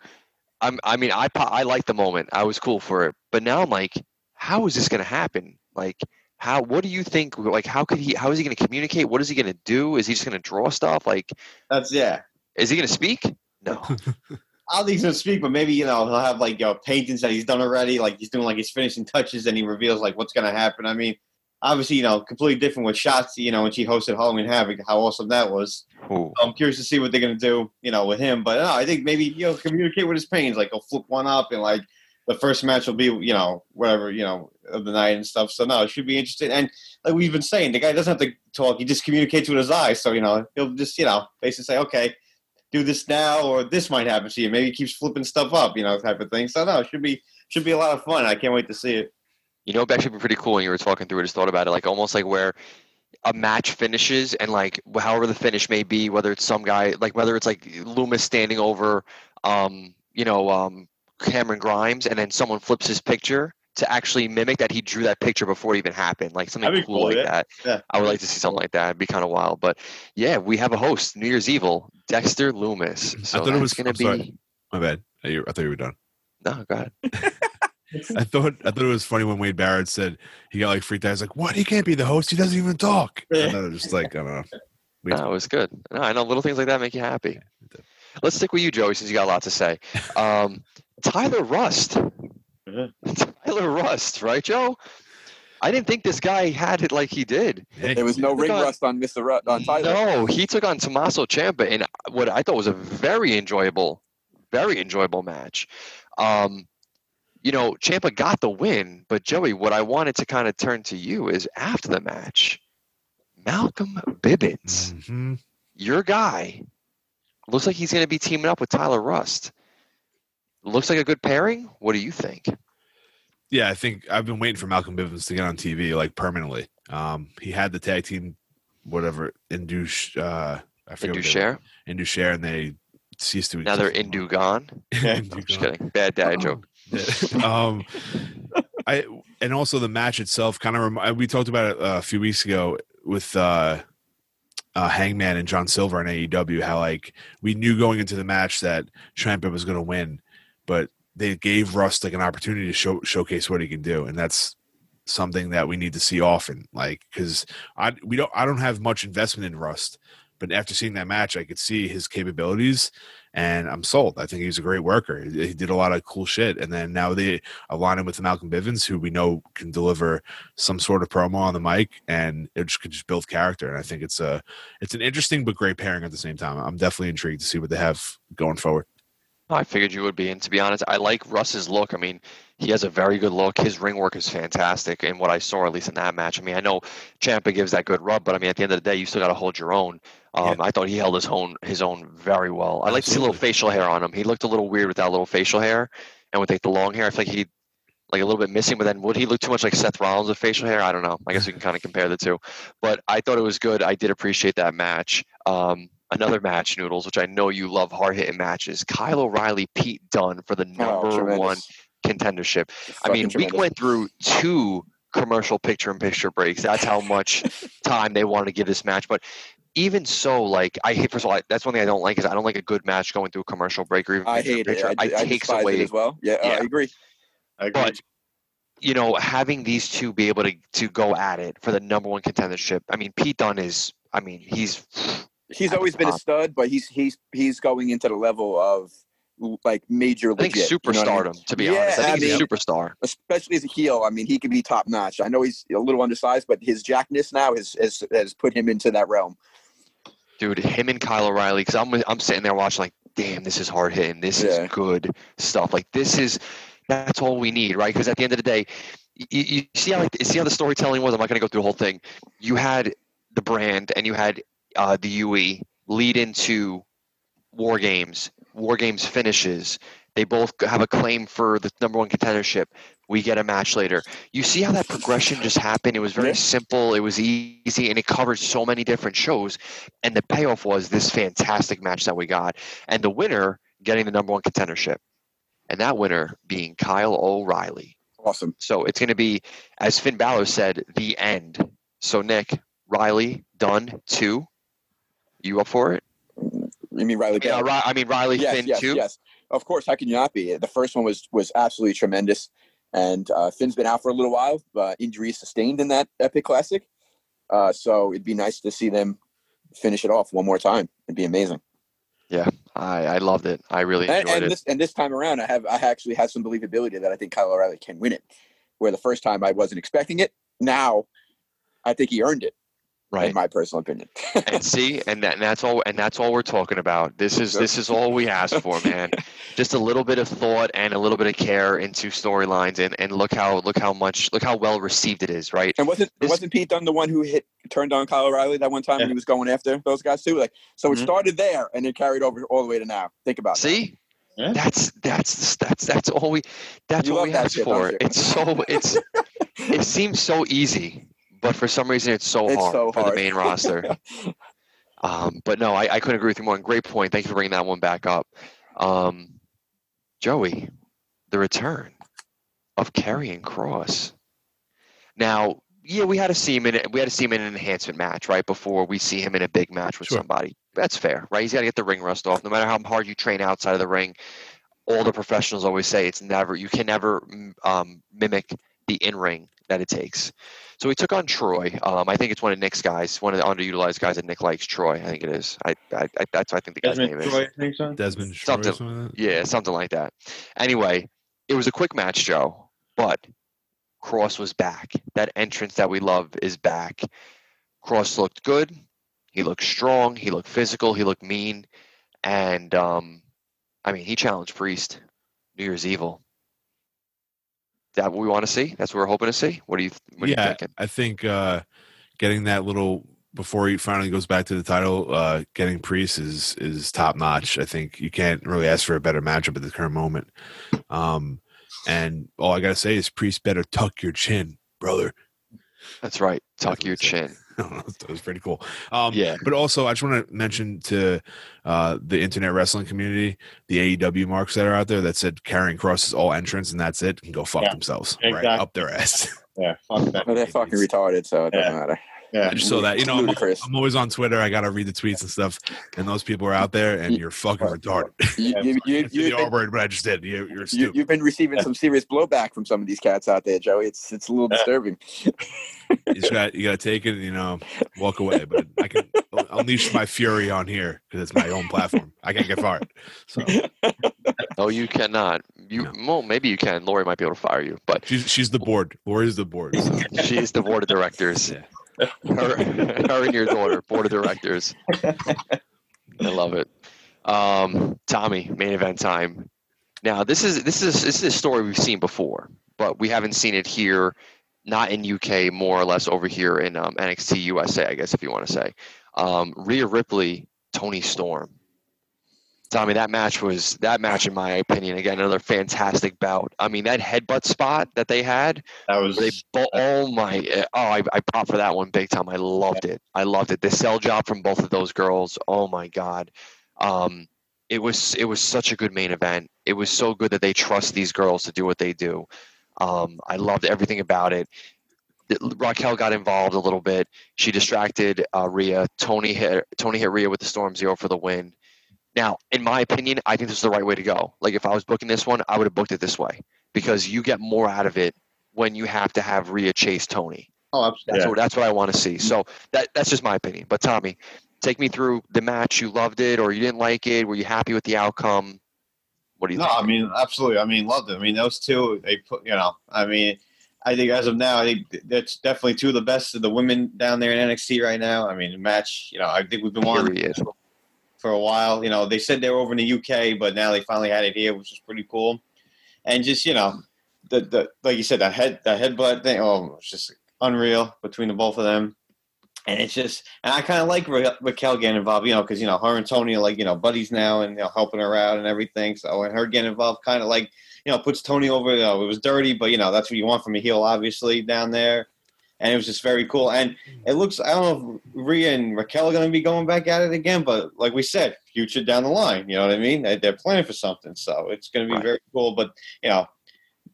I'm I mean I I like the moment. I was cool for it, but now I'm like, how is this going to happen? Like how what do you think like how could he how is he going to communicate? What is he going to do? Is he just going to draw stuff? Like that's yeah. Is he going to speak? No. I don't think he's gonna speak, but maybe you know he'll have like you know, paintings that he's done already, like he's doing like his finishing touches, and he reveals like what's gonna happen. I mean, obviously you know completely different with Shotzi. You know when she hosted Halloween Havoc, how awesome that was. Ooh. I'm curious to see what they're gonna do, you know, with him. But no, I think maybe you know communicate with his pains, like he'll flip one up, and like the first match will be you know whatever you know of the night and stuff. So no, it should be interesting. And like we've been saying, the guy doesn't have to talk; he just communicates with his eyes. So you know he'll just you know basically say, okay, do this now, or this might happen to you. Maybe he keeps flipping stuff up, you know, type of thing. So no, it should be should be a lot of fun. I can't wait to see it. You know, it'd actually be pretty cool when you were talking through it. Just thought about it, like almost like where a match finishes and like however the finish may be, whether it's some guy, like whether it's like Lumis standing over, um, you know, um, Cameron Grimes, and then someone flips his picture to actually mimic that he drew that picture before it even happened, like something cool, cool, like yeah. that. Yeah. I would like to see something like that. It'd be kind of wild, but yeah, we have a host, New Year's Evil, Dexter Lumis. So thought it was- gonna be sorry. My bad. I, I thought you were done. no, go ahead. I thought I thought it was funny when Wade Barrett said he got like freaked out. He's like, "What? He can't be the host. He doesn't even talk." I thought it was just like I don't know. We- No, it was good. No, I know little things like that make you happy. Let's stick with you, Joey, since you got a lot to say. Um, Tyler Rust. Yeah. Tyler Rust, right, Joe? I didn't think this guy had it like he did. There was no ring God. rust on Mr. Ru- on Tyler. No, he took on Tommaso Ciampa in what I thought was a very enjoyable, very enjoyable match. Um, you know, Ciampa got the win, but Joey, what I wanted to kind of turn to you is after the match, Malcolm Bivens mhm. your guy looks like he's going to be teaming up with Tyler Rust. Looks like a good pairing. What do you think? Yeah, I think I've been waiting for Malcolm Bivens to get on TV like permanently. Um, he had the tag team, whatever, Indush. Uh, I forget Indus Sher. Indus Sher, and they ceased to. Now they're Indu gone. anymore. I'm just kidding. Bad dad joke. um, I and also the match itself kind of we talked about it uh, a few weeks ago with uh, uh, Hangman and John Silver and AEW. How like we knew going into the match that Ciampa was going to win, but they gave Rust like an opportunity to show showcase what he can do, and that's something that we need to see often. Like because I we don't I don't have much investment in Rust. But after seeing that match, I could see his capabilities, and I'm sold. I think he's a great worker. He did a lot of cool shit, and then now they align him with Malcolm Bivens, who we know can deliver some sort of promo on the mic, and it just could just build character. And I think it's a it's an interesting but great pairing at the same time. I'm definitely intrigued to see what they have going forward. I figured you would be. And to be honest, I like Rust's look. I mean, he has a very good look. His ring work is fantastic. And what I saw, at least in that match, I mean, I know Ciampa gives that good rub, but I mean, at the end of the day, you still got to hold your own. Um, I thought he held his own his own very well. I like to see a little facial hair on him. He looked a little weird with that little facial hair, and with like the long hair, I feel like he like a little bit missing. But then would he look too much like Seth Rollins with facial hair? I don't know. I guess we can kind of compare the two. But I thought it was good. I did appreciate that match. Um, another match, Noodles, which I know you love hard hitting matches. Kyle O'Reilly, Pete Dunne for the number tremendous. one contendership. I Fucking mean, we went through two commercial picture in picture breaks. That's how much time they wanted to give this match. But even so, like I hate. First of all, I, that's one thing I don't like is I don't like a good match going through a commercial break or even I picture hate it. picture. I, I takes away. it as well. Yeah, uh, I agree. I agree. But you know, having these two be able to to go at it for the number one contendership. I mean, Pete Dunne is. I mean, he's He's always been a stud, but he's he's he's going into the level of like major. I think legit, you know I mean? To be Yeah, honest, I think I he's a mean- superstar. especially as a heel. I mean, he could be top notch. I know he's a little undersized, but his jackness now has has, has put him into that realm. dude. Him and Kyle O'Reilly, because I'm I'm sitting there watching like, damn, this is hard hitting. This Yeah. is good stuff. Like this is that's all we need, right? Because at the end of the day, you, you see how like, see how the storytelling was. I'm not going to go through the whole thing. You had the brand and you had uh, the UE lead into War Games. War Games finishes. They both have a claim for the number one contendership. We get a match later. You see how that progression just happened? It was very simple. It was easy, and it covered so many different shows. And the payoff was this fantastic match that we got, and the winner getting the number one contendership, and that winner being Kyle O'Reilly. Awesome. So it's going to be, as Finn Balor said, the end. So Nick Riley done two. You up for it? You mean Riley? Yeah? I mean Riley yes, Finn yes, too. yes. Of course. How can you not be? The first one was was absolutely tremendous, and uh, Finn's been out for a little while. Uh, injuries sustained in that Epic Classic, uh, so it'd be nice to see them finish it off one more time. It'd be amazing. I, I loved it. I really And, enjoyed and it. this and this time around, I have I actually have some believability that I think Kyle O'Reilly can win it. Where the first time I wasn't expecting it, now I think he earned it. Right. In my personal opinion. and see, and, that, and that's all. And that's all we're talking about. This is this is all we ask for, man. Just a little bit of thought and a little bit of care into storylines, and, and look how look how much look how well received it is, right? And wasn't This- wasn't Pete Dunne the one who hit turned on Kyle O'Reilly that one time when he was going after those guys too? Like so, it Mhm. started there and it carried over all the way to now. Think about that. See, Yeah. that's that's that's that's all we that's You all love we that ask shit, for. It's so it's it seems so easy, but for some reason it's so It's hard so for the main roster. Um, but no, I, I couldn't agree with you more. And great point. Thank you for bringing that one back up. Um, Joey, the return of Karrion Kross. Now, yeah, we had a see him in we had to see him in an enhancement match right before we see him in a big match with Sure. somebody. That's fair, right? He's got to get the ring rust off. No matter how hard you train outside of the ring, all the professionals always say it's never you can never mm, um, mimic the in ring that it takes. So we took on Troy. Um, I think it's one of Nick's guys, one of the underutilized guys that Nick likes. Troy, I think it is. I, I, I that's what I think the guy's Desmond name is. Troy, I think so. Desmond Troy Something- something like? Yeah, something like that. Anyway, it was a quick match, Joe, but Kross was back. That entrance that we love is back. Kross looked good. He looked strong. He looked physical. He looked mean. And, um, I mean, he challenged Priest, New Year's Evil. That what we want to see? That's what we're hoping to see? What do you, what are you yeah, thinking? I think uh, getting that little before he finally goes back to the title, uh, getting Priest is is top notch. I think you can't really ask for a better matchup at the current moment. Um, and all I gotta say is Priest better tuck your chin, brother. That's right. Tuck That's your chin. that was pretty cool. Um, Yeah. But also, I just want to mention to uh, the internet wrestling community, the AEW marks that are out there that said Karrion Kross is all entrance and that's it, can go fuck Yeah, themselves right up their ass. Yeah, fuck that. Well, they're fucking retarded, so it doesn't matter. Yeah. I just saw that. You know, I'm, I'm always on Twitter. I got to read the tweets and stuff. And those people are out there, and you're fucking retarded. You, you, you, It's the you've, R been, word, but I just did. You, you're you, stupid. you've been receiving some serious blowback from some of these cats out there, Joey. It's it's a little disturbing. You got you got to take it, and, you know, walk away. But I can unleash my fury on here because it's my own platform. I can't get fired. So No, you cannot. You No. well, maybe you can. Lori might be able to fire you, but she's she's the board. Lori's the board. So. she's the board of directors. Yeah. Her, her and your daughter, board of directors. I love it. Um, Tommy, main event time. Now this is this is this is a story we've seen before, but we haven't seen it here, not in UK, more or less over here in um, NXT USA, I guess if you want to say. Um, Rhea Ripley, Toni Storm. Tommy, that match was that match, in my opinion, again another fantastic bout. I mean, that headbutt spot that they had, That was they oh my oh I, I popped for that one big time. I loved it. I loved it. The sell job from both of those girls. Oh my god. Um it was it was such a good main event. It was so good that they trust these girls to do what they do. Um I loved everything about it. Raquel got involved a little bit. She distracted uh, Rhea. Toni hit Toni hit Rhea with the Storm Zero for the win. Now, in my opinion, I think this is the right way to go. Like if I was booking this one, I would have booked it this way because you get more out of it when you have to have Rhea chase Toni. Oh, That's absolutely. what that's what I want to see. So that that's just my opinion. But Tommy, take me through the match. You loved it or you didn't like it? Were you happy with the outcome? What do you No, think? I mean, absolutely. I mean, loved it. I mean, those two, they put, you know, I mean, I think as of now, I think that's definitely two of the best of the women down there in NXT right now. I mean, the match, you know, I think we've been wanting Period. For, a while. You know, they said they were over in the UK, but now they finally had it here, which is pretty cool. And just, you know, the, the like you said, that head, that headbutt thing, oh, it's just unreal between the both of them. And it's just, and I kind of like Ra- Raquel getting involved, you know, because you know her and Toni are like you know buddies now, and you know helping her out and everything. So and her getting involved, kind of like you know puts Toni over. You know, it was dirty, but you know that's what you want from a heel, obviously down there. And it was just very cool. And it looks, I don't know if Rhea and Raquel are going to be going back at it again, but like we said, future down the line. You know what I mean? They- They're planning for something, so it's going to be very cool. But you know,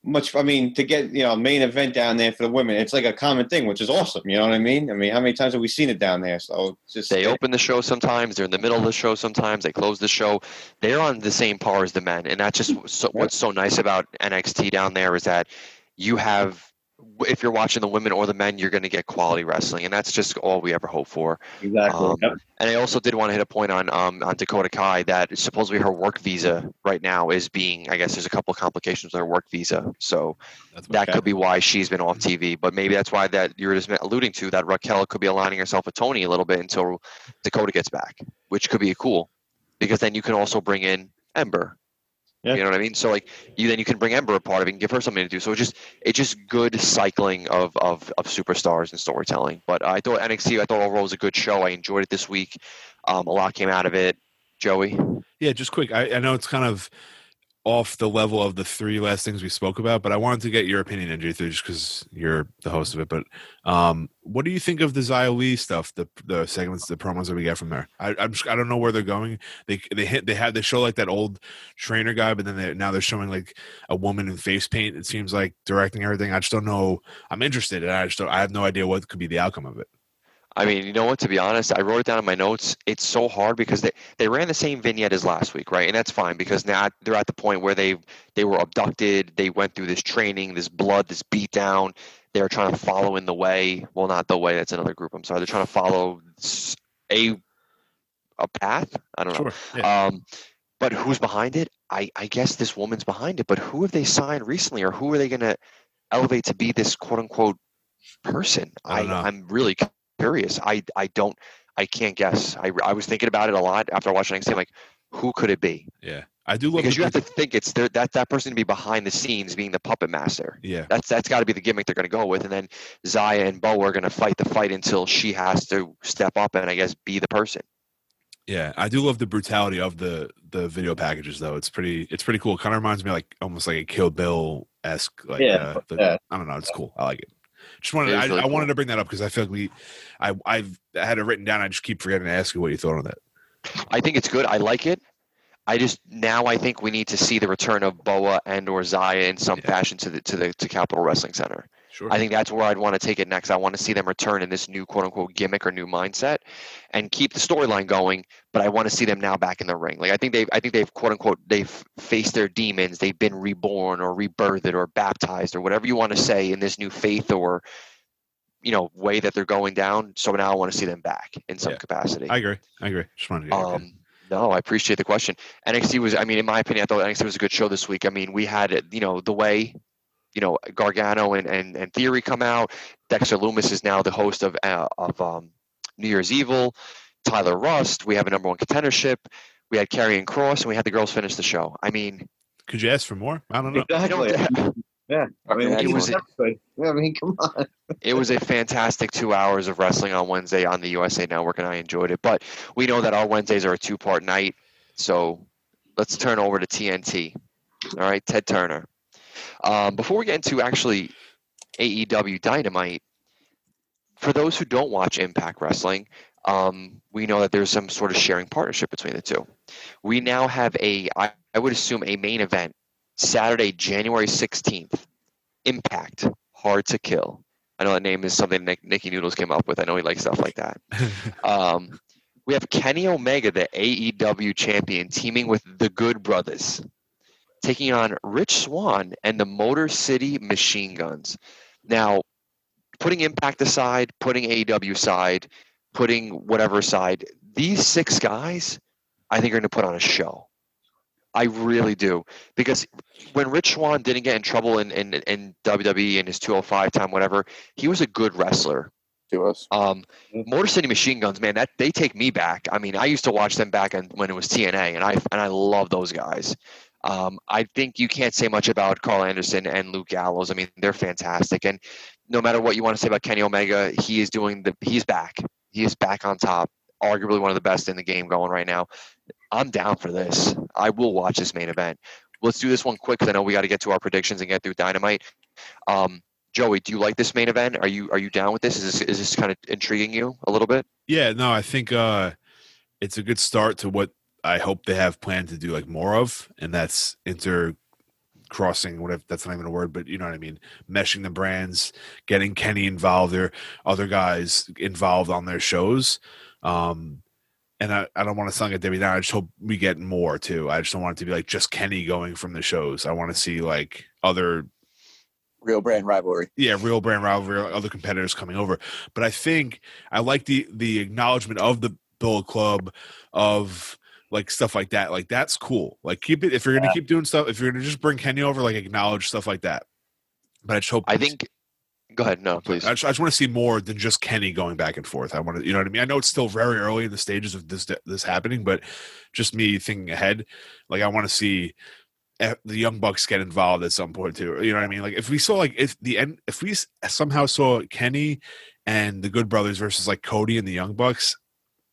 much. I mean, to get you know main event down there for the women, it's like a common thing, which is awesome. You know what I mean? I mean, how many times have we seen it down there? So just They open the show sometimes. They're in the middle of the show sometimes. They close the show. They're on the same par as the men, and that's just so, what's so nice about NXT down there is that you have. If you're watching the women or the men, you're going to get quality wrestling, and that's just all we ever hope for. exactly. Um, Yep. And I also did want to hit a point on um, on Dakota Kai that supposedly her work visa right now is being. I guess there's a couple of complications with her work visa, so That's that Okay. could be why she's been off TV. But maybe that's why that you were just alluding to that Raquel could be aligning herself with Toni a little bit until Dakota gets back, which could be cool, because then you can also bring in Ember. Yeah. You know what I mean? So like you then you can bring Ember a part of it and give her something to do. So it's just it's just good cycling of of, of superstars and storytelling. But I thought NXT I thought overall was a good show. I enjoyed it this week. Um, a lot came out of it. Joey, Yeah, just quick. I, I know it's kind of off the level of the three last things we spoke about, but I wanted to get your opinion, Andrew, just because you're the host of it. But um, what do you think of the Xia stuff, the the segments, the promos that we get from there? I I'm I don't know where they're going. They they hit they had they show like that old trainer guy, but then they, now they're showing like a woman in face paint. It seems like directing everything. I just don't know. I'm interested, and I just don't. I have no idea what could be the outcome of it. I mean, you know what? To be honest, I wrote it down in my notes. It's so hard because they, they ran the same vignette as last week, right? And that's fine because now they're at the point where they they were abducted. They went through this training, this blood, this beat down. They're trying to follow in the way. Well, not the way. That's another group. I'm sorry. They're trying to follow a a path. I don't know. Sure. Yeah. Um, but who's behind it? I, I guess this woman's behind it. But who have they signed recently, or who are they going to elevate to be this quote unquote person? I don't know. I'm really curious. I I don't. I can't guess. I, I was thinking about it a lot after watching NXT. I'm like, who could it be? yeah. I do love Because the- you have to think it's there, that that person to be behind the scenes, being the puppet master. Yeah. That's that's got to be the gimmick they're going to go with, and then Zaya and Boa are going to fight the fight until she has to step up and I guess be the person. Yeah, I do love the brutality of the the video packages though. It's pretty it's pretty cool. Kind of reminds me like almost like a Kill Bill esque. Like, Yeah, uh, the- yeah. I don't know. It's cool. I like it. Just wanted I, really I wanted to bring that up because I feel like we I I've I had it written down. I just keep forgetting to ask you what you thought on that. I think it's good. I like it. I just now I think we need to see the return of Boa and or Zaya in some Yeah. fashion to the to the to Capitol Wrestling Center. Sure. I think that's where I'd want to take it next. I want to see them return in this new quote unquote gimmick or new mindset and keep the storyline going, but I want to see them now back in the ring. Like I think they've I think they've quote unquote they've faced their demons, they've been reborn or rebirthed or baptized or whatever you want to say in this new faith or you know way that they're going down. So now I want to see them back in some Yeah. capacity. I agree. I agree. Just wanted to get your opinion. Um, no, I appreciate the question. NXT was, I mean, in my opinion, I thought NXT was a good show this week. I mean, we had, you know, the way, you know, Gargano and, and, and Theory come out. Dexter Lumis is now the host of uh, of um, New Year's Evil. Tyler Rust. We have a number one contendership. We had Karrion Kross, and we had the girls finish the show. I mean, Could you ask for more? I don't know. I don't. Exactly. Yeah. I mean, It was- everybody. Yeah, I mean, come on. it was a fantastic two hours of wrestling on Wednesday on the USA Network, and I enjoyed it. But we know that our Wednesdays are a two part night, so let's turn over to TNT. All right, Ted Turner. Um, before we get into actually AEW Dynamite, for those who don't watch Impact Wrestling, um, we know that there's some sort of sharing partnership between the two. We now have a, I, I would assume, a main event Saturday, January 16th. Impact Hard to Kill. I know that name is something Nick, Nicky Noodles came up with. I know he likes stuff like that. Um, we have Kenny Omega, the AEW champion, teaming with the Good Brothers taking on Rich Swann and the Motor City Machine Guns. Now, putting Impact aside, putting AEW aside, putting whatever aside, these six guys, I think, are going to put on a show. I really do because when Rich Swann didn't get in trouble in, in, in WWE in his 205 time, whatever, he was a good wrestler. To us. Um, Motor City Machine Guns, man, that they take me back. I mean, I used to watch them back in, when it was TNA, and I and I love those guys. Um, I think you can't say much about Karl Anderson and Luke Gallows. I mean, they're fantastic, and no matter what you want to say about Kenny Omega, he is doing the he's back. He is back on top. Arguably one of the best in the game going right now. I'm down for this. I will watch this main event. Let's do this one quick because I know we got to get to our predictions and get through Dynamite. Um, Joey, do you like this main event? Are you are you down with this? Is this is this kind of intriguing you a little bit? Yeah, no, I think uh it's a good start to what I hope they have planned to do like more of, and that's inter crossing whatever that's not even a word but you know what i mean meshing the brands getting kenny involved there other guys involved on their shows um and I, I don't want to sound like a Debbie down I just hope we get more too. I just don't want it to be like just Kenny going from the shows. I want to see like other Real brand rivalry. yeah, real brand rivalry, other competitors coming over. But I think I like the the acknowledgement of the Bullet Club, of like stuff like that. Like that's cool. Like keep it if you're gonna Yeah. keep doing stuff. If you're gonna just bring Kenny over, like acknowledge stuff like that. But I just hope I think. Go ahead. No, please. I just, just want to see more than just Kenny going back and forth. I want to, you know what I mean. I know it's still very early in the stages of this this happening, but just me thinking ahead, like I want to see the Young Bucks get involved at some point too. You know what I mean? Like if we saw like if the end, if we somehow saw Kenny and the Good Brothers versus like Cody and the Young Bucks,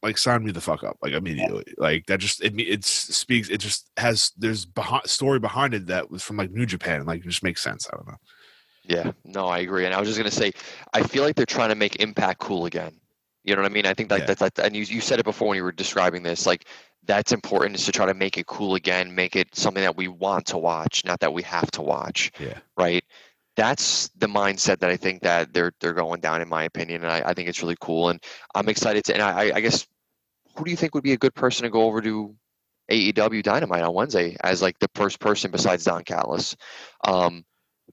like sign me the fuck up like immediately. Like that just it it speaks. It just has there's behind story behind it that was from like New Japan. Like it just makes sense. I don't know. Yeah, no, I agree. And I was just gonna say, I feel like they're trying to make Impact cool again. You know what I mean? I think like Yeah. that's, that's and you you said it before when you were describing this. Like that's important is to try to make it cool again, make it something that we want to watch, not that we have to watch. Yeah. Right. That's the mindset that I think that they're they're going down, in my opinion, and I, I think it's really cool. And I'm excited to. And I, I guess, who do you think would be a good person to go over to AEW Dynamite on Wednesday as like the first person besides Don Callis? Um,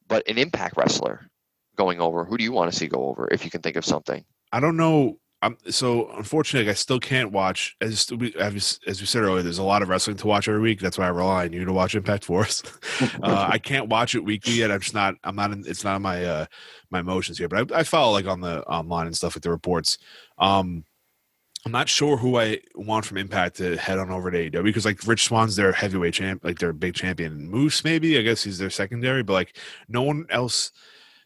but an Impact wrestler going over. Who do you want to see go over if you can think of something? I don't know. I'm so unfortunately, I still can't watch. As we as we said earlier, there's a lot of wrestling to watch every week. That's why I rely on you to watch Impact Force. uh, I can't watch it weekly yet. I'm just not. I'm not. In, it's not in my uh, my emotions here. But I, I follow like on the online and stuff like the reports. Um, I'm not sure who I want from Impact to head on over to AEW because like Rich Swann's their heavyweight champ, like their big champion. Moose maybe I guess he's their secondary, but like no one else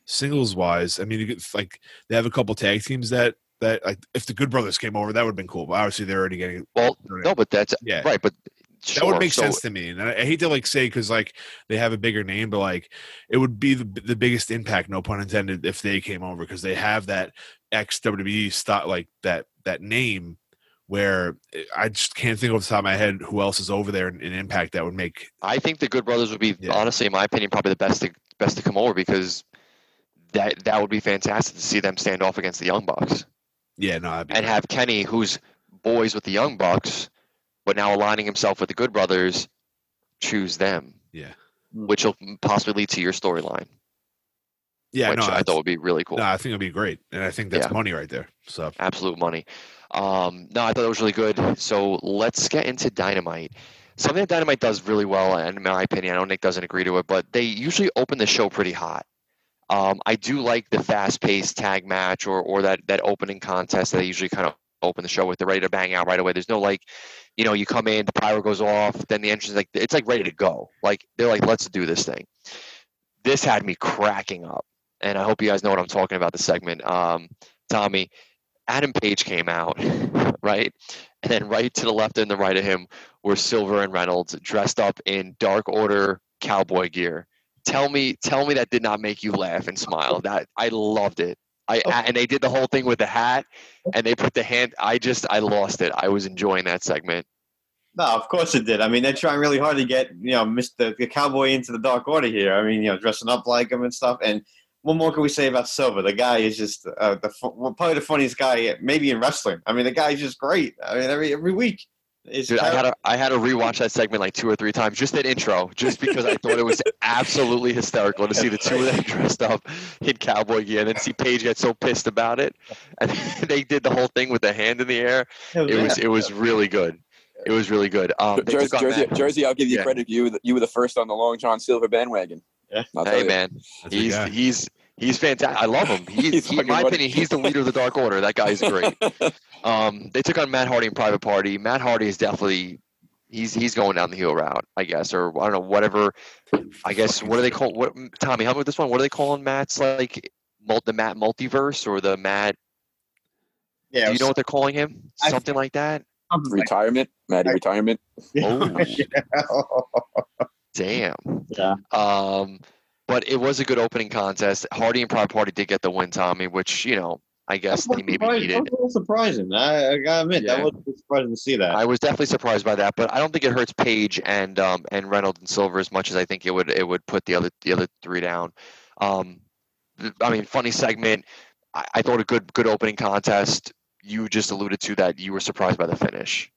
singles wise. I mean, like they have a couple tag teams that that like if the Good Brothers came over, that would have been cool. But obviously they're already getting Well, no, but that's yeah. right. But That would make so- sense to me, and I, I hate to like say because like they have a bigger name, but like it would be the the biggest impact, no pun intended, if they came over because they have that ex WWE style, like that that name. Where eh, I just can't think off the top of my head who else is over there in, in Impact that would make I think the Good Brothers would be Yeah. honestly, in my opinion, probably the best to best to come over because that that would be fantastic to see them stand off against the Young Bucks yeah no and have Kenny, who's boys with the Young Bucks, but now aligning himself with the Good Brothers, choose them, yeah which will possibly lead to your storyline, yeah which no I thought would be really cool. no I think it'd be great and I think that's Yeah. money right there so absolute money. Um, no, I thought it was really good. So let's get into Dynamite. Something that Dynamite does really well, and in my opinion, I know Nick doesn't agree to it, but they usually open the show pretty hot. Um, I do like the fast-paced tag match or or that that opening contest that they usually kind of open the show with. They're ready to bang out right away. There's no like, you know, you come in, the pyro goes off, then the entrance like it's like ready to go. Like they're like, let's do this thing. This had me cracking up, and I hope you guys know what I'm talking about. The segment, um, Tommy. Adam Page came out, right? And then right to the left and the right of him were Silver and Reynolds dressed up in Dark Order cowboy gear. Tell me, tell me that did not make you laugh and smile. That I loved it. I and they did the whole thing with the hat and they put the hand. I just I lost it. I was enjoying that segment. No, of course it did. I mean, they're trying really hard to get you know Mr. the cowboy into the Dark Order here. I mean, you know, dressing up like him and stuff. And what more can we say about Silver? The guy is just uh, the probably the funniest guy, maybe in wrestling. I mean, the guy's just great. I mean, every every week. It's Dude, I had to I had to rewatch that segment like two or three times, just that intro, just because I thought it was absolutely hysterical to see the two of them dressed up in cowboy gear, and then see Page get so pissed about it, and they did the whole thing with the hand in the air. It was it was really good. It was really good. Um, Jersey, Jersey, Jersey, I'll give you Yeah. credit. You were the, you were the first on the Long John Silver bandwagon. Yeah. Hey you. man, That's he's he's he's fantastic. I love him. He, He's he, in my opinion, he's the leader of the Dark Order. That guy's great. Um, they took on Matt Hardy in Private Party. Matt Hardy is definitely he's he's going down the heel route, I guess, or I don't know whatever. I guess what do they call what? Tommy, help me with this one. What are they calling Matt's like? Mul- the Matt multiverse or the Matt? yeah, Do you know what they're calling him? I- Something like that. something like retirement, Maddie, retirement. Oh. yeah. Damn. Yeah. Um, but it was a good opening contest. Hardy and Private Party did get the win, Tommy, which you know I guess they maybe needed. That was surprising. I, I gotta admit Yeah. that was surprising to see that. I was definitely surprised by that, but I don't think it hurts Page and um, and Reynolds and Silver as much as I think it would it would put the other the other three down. Um, I mean, funny segment. I, I thought a good good opening contest. You just alluded to that you were surprised by the finish.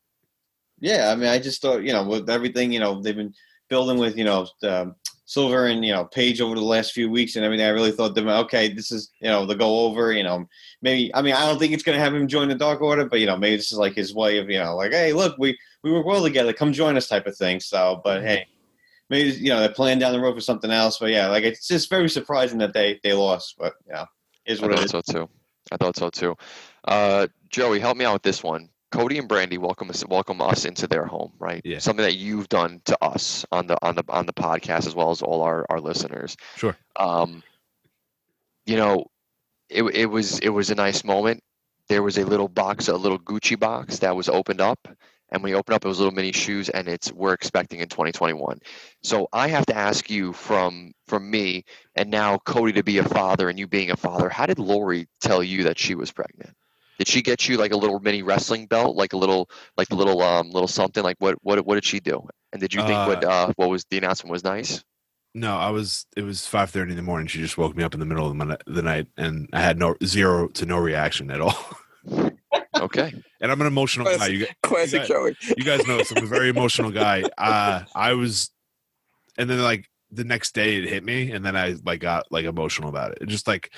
Yeah, I mean, I just thought, you know, with everything, you know, they've been building with, you know, um, Silver and, you know, Page over the last few weeks and everything. I really thought them, okay, this is, you know, the go over, you know, maybe, I mean, I don't think it's going to have him join the Dark Order, but, you know, maybe this is like his way of, you know, like, hey, look, we, we work well together. Come join us type of thing. So, but hey, maybe, you know, they're playing down the road for something else. But yeah, like, it's just very surprising that they, they lost, but, you know, is I what it thought is. so too. I thought so too. Uh, Joey, help me out with this one. Cody and Brandi welcome us welcome us into their home, right? Yeah. Something that you've done to us on the on the on the podcast as well as all our, our listeners. Sure. Um, you know, it it was it was a nice moment. There was a little box, a little Gucci box that was opened up, and when you open up, it was little mini shoes, and it's we're expecting in 2021. So I have to ask you from from me, and now Cody to be a father, and you being a father, how did Lori tell you that she was pregnant? Did she get you like a little mini wrestling belt, like a little like a little um little something? Like what what what did she do? And did you think what uh what was the announcement was nice? No, I was. It was five thirty in the morning. She just woke me up in the middle of the, the night, and I had no zero to no reaction at all. Okay. and I'm an emotional guy. You, gu- Classic got- Joey. you guys know this. I'm a very emotional guy. Uh, I was, and then like the next day it hit me, and then I like got like emotional about it. It just like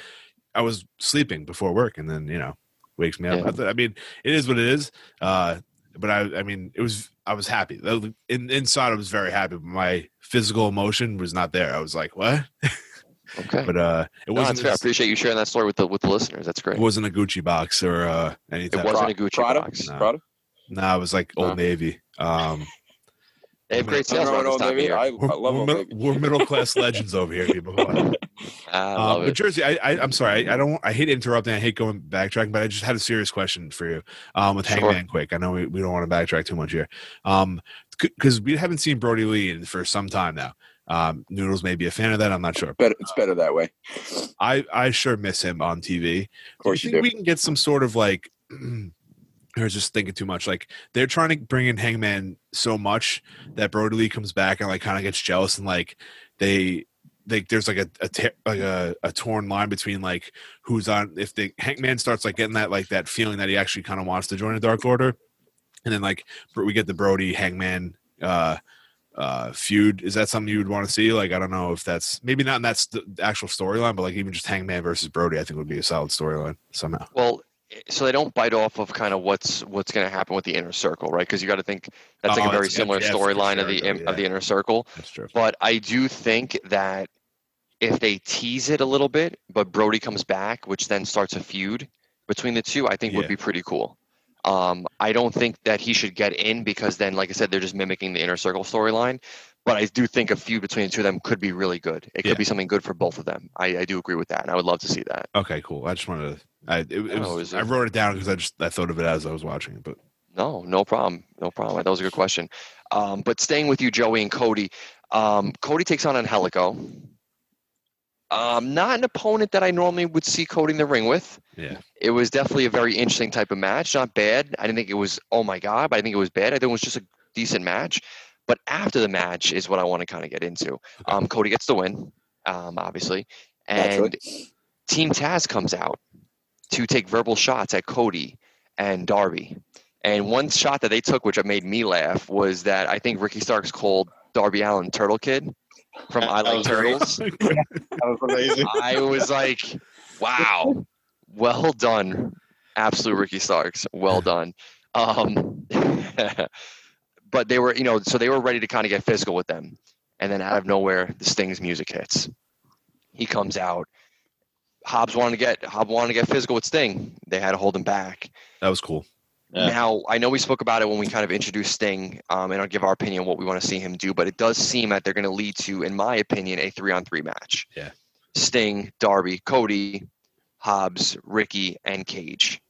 I was sleeping before work, and then you know wakes me up. Yeah. I, th- I mean, it is what it is. Uh, but I, I mean, it was. I was happy. In, inside, I was very happy. But my physical emotion was not there. I was like, what? Okay. But uh, it no, wasn't. that's fair. I appreciate you sharing that story with the with the listeners. That's great. it wasn't a Gucci box or uh, any It wasn't Of, a Gucci Prada? box. No. Prada? nah, it was like Old No. Navy. Um, They have great I don't sales know around Old Navy- I, we're, I love we're, middle, we're middle class legends over here, people. I Uh, love but. Jersey, I, I, I'm sorry, I, I don't, I hate interrupting, I hate going backtracking, but I just had a serious question for you um, with Sure. Hangman Quick. I know we, we don't want to backtrack too much here, um, because we haven't seen Brodie Lee for some time now. Um, Noodles may be a fan of that. I'm not sure. Better, it's better that way. I, I sure miss him on TV. Of course do you you think do. we can get some sort of like I was just thinking too much. Like they're trying to bring in Hangman so much that Brodie Lee comes back and like kind of gets jealous and like they like there's like a, a te- like a, a torn line between like who's on if the Hangman starts like getting that like that feeling that he actually kind of wants to join the Dark Order, and then like we get the Brodie Hangman uh uh feud is that something you would want to see like i don't know if that's maybe not in that st- actual storyline but like even just hangman versus brodie i think would be a solid storyline somehow Well, so they don't bite off of kind of what's what's going to happen with the inner circle, right? Because you got to think that's like Oh, a very similar yeah, storyline of sure, the yeah. of the inner circle. that's true But I do think that if they tease it a little bit, but Brodie comes back, which then starts a feud between the two, I think would be pretty cool. Um, I don't think that he should get in because then, like I said, they're just mimicking the inner circle storyline. But I do think a feud between the two of them could be really good. It could Yeah. be something good for both of them. I, I do agree with that, and I would love to see that. okay cool i just wanted to i it, it Oh, was, is i wrote it down because i just i thought of it as i was watching it but No, no problem. No problem. That was a good question. Um, but staying with you, Joey and Cody. Um, Cody takes on Angelico. Um, not an opponent that I normally would see Cody in the ring with. yeah It was definitely a very interesting type of match. Not bad. I didn't think it was, oh my God, but I think it was bad. I think it was just a decent match. But after the match is what I want to kind of get into. Um, Cody gets the win, um, obviously. And Naturally. Team Taz comes out to take verbal shots at Cody and Darby. And one shot that they took, which made me laugh, was that I think Ricky Starks called Darby Allin Turtle Kid from I Like. Turtles. That was amazing. I was like, wow, well done, absolute Ricky Starks, well done. Um, but they were, you know, so they were ready to kind of get physical with them, and then out of nowhere, the Sting's music hits. He comes out. Hobbs wanted to get Hobbs wanted to get physical with Sting. They had to hold him back. That was cool. Yeah. Now, I know we spoke about it when we kind of introduced Sting, um, and I'll give our opinion on what we want to see him do, but it does seem that they're going to lead to, in my opinion, a three on three match. Yeah. Sting, Darby, Cody, Hobbs, Ricky, and Cage.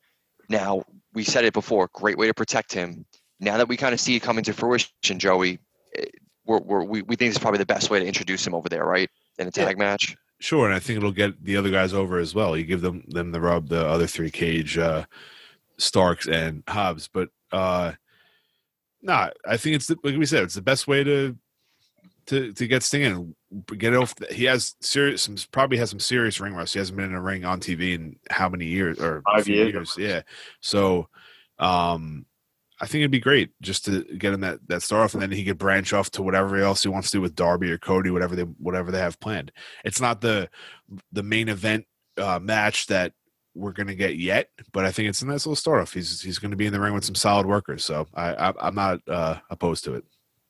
Now, we said it before, great way to protect him. Now that we kind of see it coming to fruition, Joey, eh, we're, we're, we, we think it's probably the best way to introduce him over there, right? In a Yeah. tag match. Sure, and I think it'll get the other guys over as well. You give them them the rub, the other three cage, uh, Starks and Hobbs. But uh, nah, I think it's the, like we said, it's the best way to to to get Sting in. Get off. He has serious, some, probably has some serious ring rust. He hasn't been in a ring on TV in how many years or Five few years. Yeah. So, um, I think it'd be great just to get him that that start off, and then he could branch off to whatever else he wants to do with Darby or Cody, whatever they whatever they have planned. It's not the the main event uh, match that we're gonna get yet, but I think it's a nice little start off. He's he's gonna be in the ring with some solid workers, so I, I I'm not uh, opposed to it.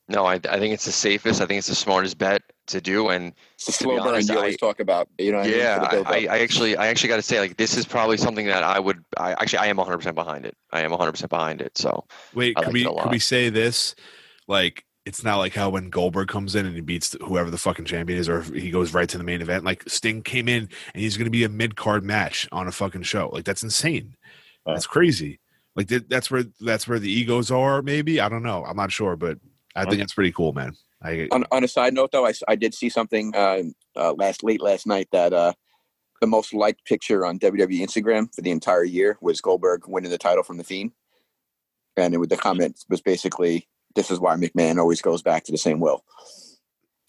No, I, I think it's the safest. I think it's the smartest bet to do. And It's the To be slow burn honest, you always I- talk about. You know, what I mean, yeah, I. I, I actually, I actually got to say, like, this is probably something that I would, I actually, I am 100 percent behind it. I am 100 percent behind it. So Wait, I could we it a could we say this? Like it's not like how when Goldberg comes in and he beats whoever the fucking champion is, or he goes right to the main event. Like Sting came in and he's going to be a mid card match on a fucking show. Like that's insane. Yeah. That's crazy. Like that's where that's where the egos are. Maybe I don't know. I'm not sure, but I think that's pretty cool, man. I on, on a side note, though, I did see something uh, uh, last late last night that uh, the most liked picture on WWE Instagram for the entire year was Goldberg winning the title from the Fiend, and it, the comment was basically, "This is why McMahon always goes back to the same will."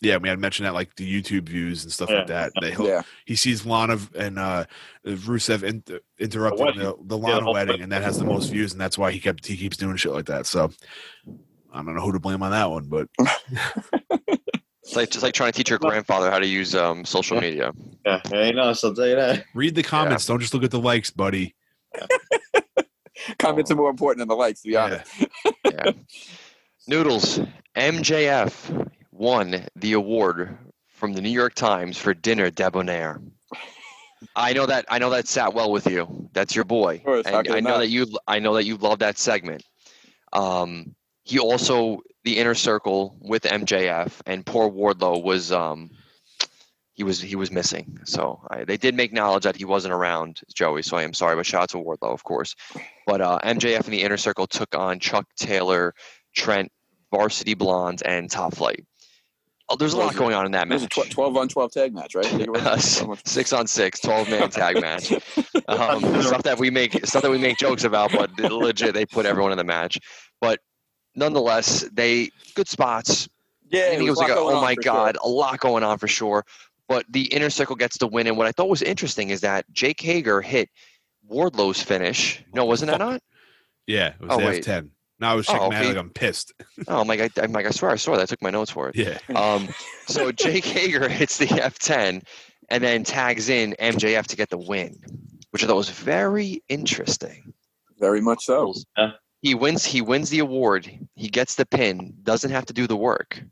yeah, we had mentioned that like the YouTube views and stuff like that. They Yeah, he sees Lana and uh, Rusev inter- interrupting wedding. the, the Yeah, Lana the wedding, thing. and that has the most views, and that's why he kept he keeps doing shit like that. So I don't know who to blame on that one, but it's like just like trying to teach your grandfather how to use um, social media. Yeah, ain't us. I'll tell you that. read the comments. Don't just look at the likes, buddy. comments are more important than the likes, to be honest. Yeah. Noodles, MJF won the award from the New York Times for dinner debonair. I know that I know that sat well with you. That's your boy, Of course, and I know not? that you I know that you love that segment. Um, he also the inner circle with MJF, and poor Wardlow was um, he was he was missing. So I, they did make knowledge that he wasn't around, Joey. So I am sorry, but shout out to Wardlow, of course. But uh, MJF in the inner circle took on Chuck Taylor, Trent, Varsity Blondes, and Top Flight. Oh, there's a lot going on in that It was a match. tw- 12 on 12 tag match, right? I think it was. 12 on- six on six, 12 man tag match. Um, stuff that we make stuff that we make jokes about, but legit they put everyone in the match. But nonetheless, they good spots. Yeah, I think it was a like, a, oh my for sure. god, a lot going on for sure. But the inner circle gets the win, and what I thought was interesting is that Jake Hager hit Wardlow's finish. No, wasn't that not? Yeah, it was Oh, the wait. F10. No, I was Oh, shaking my okay. like I'm pissed. Oh my god, I'm like I swear I saw that. I took my notes for it. Yeah, Um, so Jake Hager hits the F10 and then tags in MJF to get the win, which I thought was very interesting. Very much so. He wins. He wins the award. He gets the pin. Doesn't have to do the work.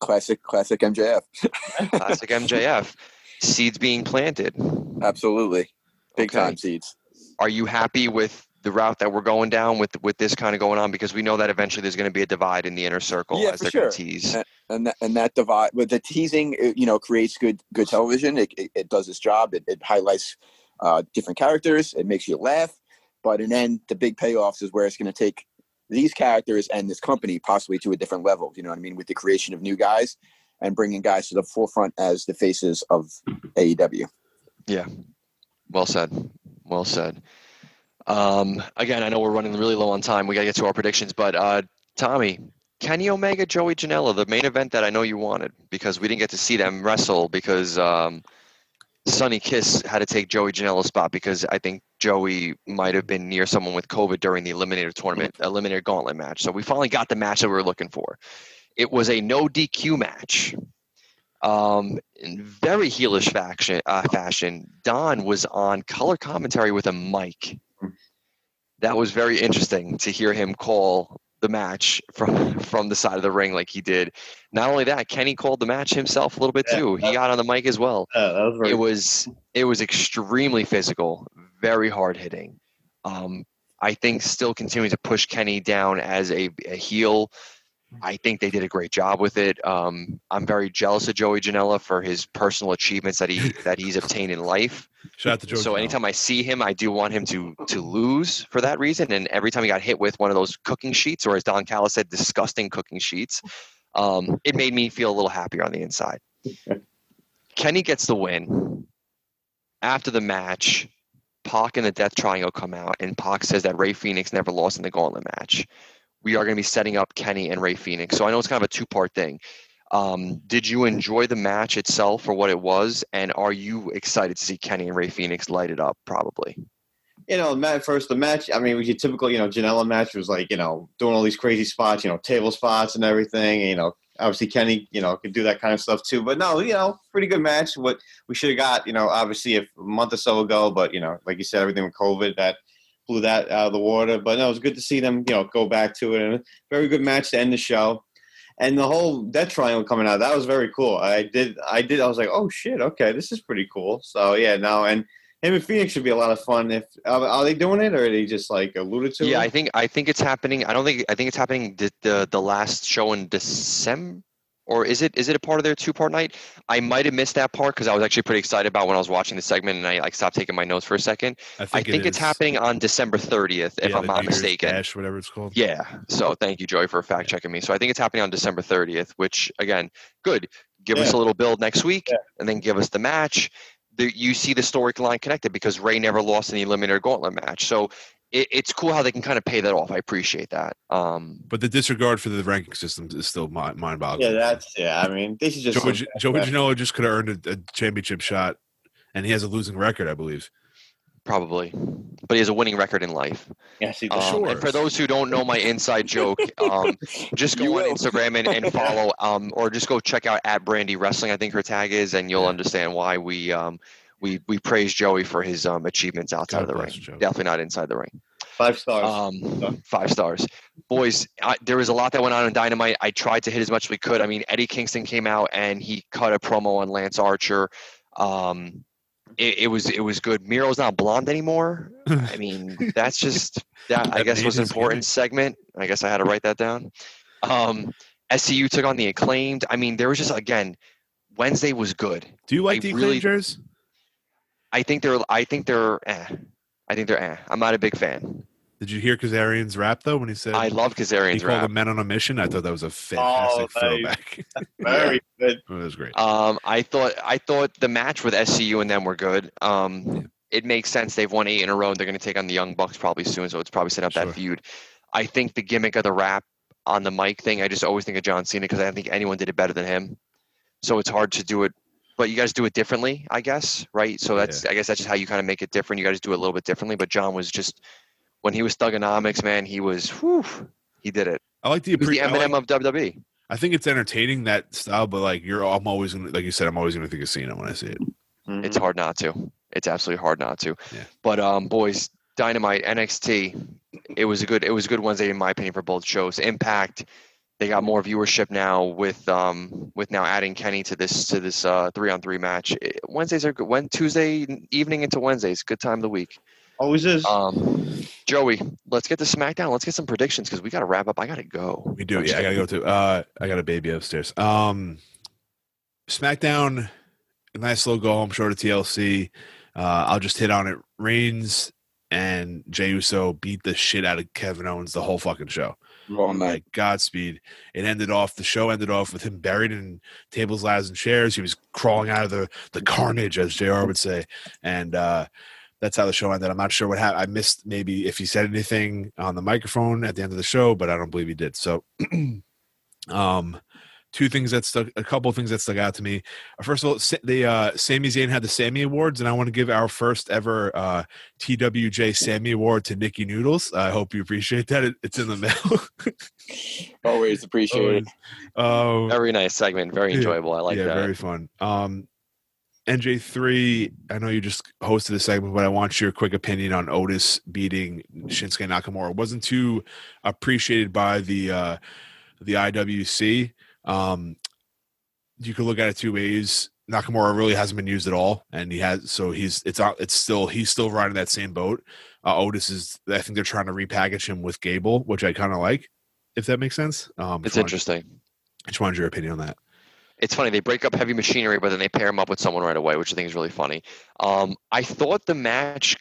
Classic, classic MJF. Classic MJF. Seeds being planted. Absolutely. Big Okay. time seeds. Are you happy with the route that we're going down with with this kind of going on? Because we know that eventually there's going to be a divide in the inner circle Yeah, as they're going to sure. tease. and that, and that divide with the teasing it, you know creates good good television it, it, it does its job it, it highlights uh, different characters it makes you laugh but and then the big payoffs is where it's going to take these characters and this company possibly to a different level you know what i mean with the creation of new guys and bringing guys to the forefront as the faces of AEW. Yeah. Well said. Well said. Um, again, I know we're running really low on time. We got to get to our predictions, but uh, Tommy, Kenny Omega, Joey Janela, the main event that I know you wanted because we didn't get to see them wrestle because um, Sonny Kiss had to take Joey Janela's spot because I think Joey might have been near someone with COVID during the Eliminator tournament, Eliminator Gauntlet match. So we finally got the match that we were looking for. It was a no DQ match. Um, in very heelish fashion, uh, fashion, Don was on color commentary with a mic. That was very interesting to hear him call the match from from the side of the ring like he did. Not only that, Kenny called the match himself a little bit Yeah, too. He got on the mic as well. Was It was it was extremely physical, very hard hitting. Um, I think still continuing to push Kenny down as a, a heel. I think they did a great job with it. Um, I'm very jealous of Joey Janela for his personal achievements that he that he's obtained in life. Shout out to Joe. So anytime I see him, I do want him to to lose for that reason. And every time he got hit with one of those cooking sheets, or as Don Callis said, disgusting cooking sheets, um, it made me feel a little happier on the inside. Kenny gets the win. After the match, Pac and the Death Triangle come out, and Pac says that Rey Fenix never lost in the Gauntlet match. We are going to be setting up Kenny and Rey Fenix. So I know it's kind of a two part thing. Um, did you enjoy the match itself for what it was, and are you excited to see Kenny and Rey Fenix light it up? Probably. you know, Matt first the match. I mean, was your typical, you know, Janela match was like, you know, doing all these crazy spots, you know, table spots and everything. And, you know, obviously Kenny, you know, could do that kind of stuff too. But no, you know, pretty good match. What we should have got, you know, obviously a month or so ago. But you know, like you said, everything with COVID that blew that out of the water. But no, it was good to see them, you know, go back to it. And a very good match to end the show. And the whole Death Triangle coming out, that was very cool. I did, I did, I was like, oh shit, okay, this is pretty cool. So yeah, no, and him and Fenix should be a lot of fun. If are, are they doing it, or are they just like alluded to? Yeah, it? I think I think it's happening. I don't think I think it's happening the the, the last show in December. Or is it is it a part of their two part night? I might have missed that part because I was actually pretty excited about when I was watching the segment and I like stopped taking my notes for a second. I I think, think it it's happening on December 30th, if Yeah, I'm not New mistaken. Dash, whatever it's called. Yeah. So thank you, Joey, for fact checking me. So I think it's happening on December 30th, which again, good. Give us a little build next week, Yeah. and then give us the match. The, you see the storyline connected because Rey never lost in the Eliminator Gauntlet match. So it, it's cool how they can kind of pay that off. I appreciate that. Um, But the disregard for the ranking system is still mind boggling. yeah, that's yeah. I mean, they should just Joe, Joe Janela just could have earned a, a championship shot, and he has a losing record, I believe. probably, but he has a winning record in life. Yes, he Um, does. Sure. And for those who don't know my inside joke, um, just You go on will. Instagram and, and follow, um, or just go check out at Brandy Wrestling. I think her tag is, and you'll understand why we um, we we praise Joey for his um, achievements outside God of the ring. Joey. Definitely not inside the ring. Five stars. Um, five stars, boys. I, there was a lot that went on in Dynamite. I tried to hit as much as we could. I mean, Eddie Kingston came out and he cut a promo on Lance Archer. Um, it, it was it was good. Miro's not blonde anymore. I mean, that's just that. I That guess was an important gimmick. segment. I guess I had to write that down. Um, SCU took on the acclaimed. I mean, there was just again, Wednesday was good. Do you like I the really- Acclaimers? I think they're. I think they're. Eh. I think they're. Eh. I'm not a big fan. Did you hear Kazarian's rap though when he said I love Kazarian's he Kazarian's called rap. them men on a mission? I thought that was a fantastic nice. throwback. Very good. it was great. Um, I thought I thought the match with SCU and them were good. Um, it makes sense. They've won eight in a row. and They're going to take on the Young Bucks probably soon, so it's probably set up Sure. that feud. I think the gimmick of the rap on the mic thing. I just always think of John Cena because I don't think anyone did it better than him. So it's hard to do it, but you guys do it differently, I guess, right? So that's I guess that's just how you kind of make it different. You guys do it a little bit differently. But John was just when he was Thuganomics, man, he was whew, he did it. I like the, he was the Eminem like- of. WWE. I think it's entertaining that style, but like you're, I'm always gonna, like you said, I'm always gonna think of Cena when I see it. It's hard not to. It's absolutely hard not to. Yeah. But um, boys, Dynamite, NXT, it was a good. It was a good Wednesday in my opinion for both shows. Impact, they got more viewership now with um with now adding Kenny to this to this uh three on three match. Wednesdays are good. When Tuesday evening into Wednesdays, good time of the week. Always is. Um, Joey, let's get to SmackDown. Let's get some predictions because we got to wrap up. I got to go. We do, I'm yeah. I gotta go too. Uh, I got a baby upstairs. Um, SmackDown, a nice little go home show to TLC. Uh, I'll just hit on it. Reigns and Jey Uso beat the shit out of Kevin Owens the whole fucking show. All night. Like Godspeed. It ended off. The show ended off with him buried in tables, ladders, and chairs. He was crawling out of the the carnage, as Jr. would say, and uh, that's how the show ended. I'm not sure what happened. I missed maybe if he said anything on the microphone at the end of the show, but I don't believe he did. So, um, two things that stuck, a couple of things that stuck out to me. First of all, the uh, Sami Zayn had the Sammy Awards, and I want to give our first ever uh, TWJ Sammy Award to Nikki Noodles. I hope you appreciate that. It, it's in the mail. Always appreciate it. um, Very nice segment. Very Yeah. enjoyable. I like yeah, that. very fun. Um, NJ3, I know you just hosted a segment, but I want your quick opinion on Otis beating Shinsuke Nakamura. It wasn't too appreciated by the uh, the IWC. Um, you could look at it two ways. Nakamura really hasn't been used at all, and he has so he's it's out. It's still he's still riding that same boat. Uh, Otis is. I think they're trying to repackage him with Gable, which I kind of like, if that makes sense. Um, It's interesting. wanted- interesting. Just wanted your opinion on that. It's funny they break up heavy machinery, but then they pair him up with someone right away, which I think is really funny. Um, I thought the match.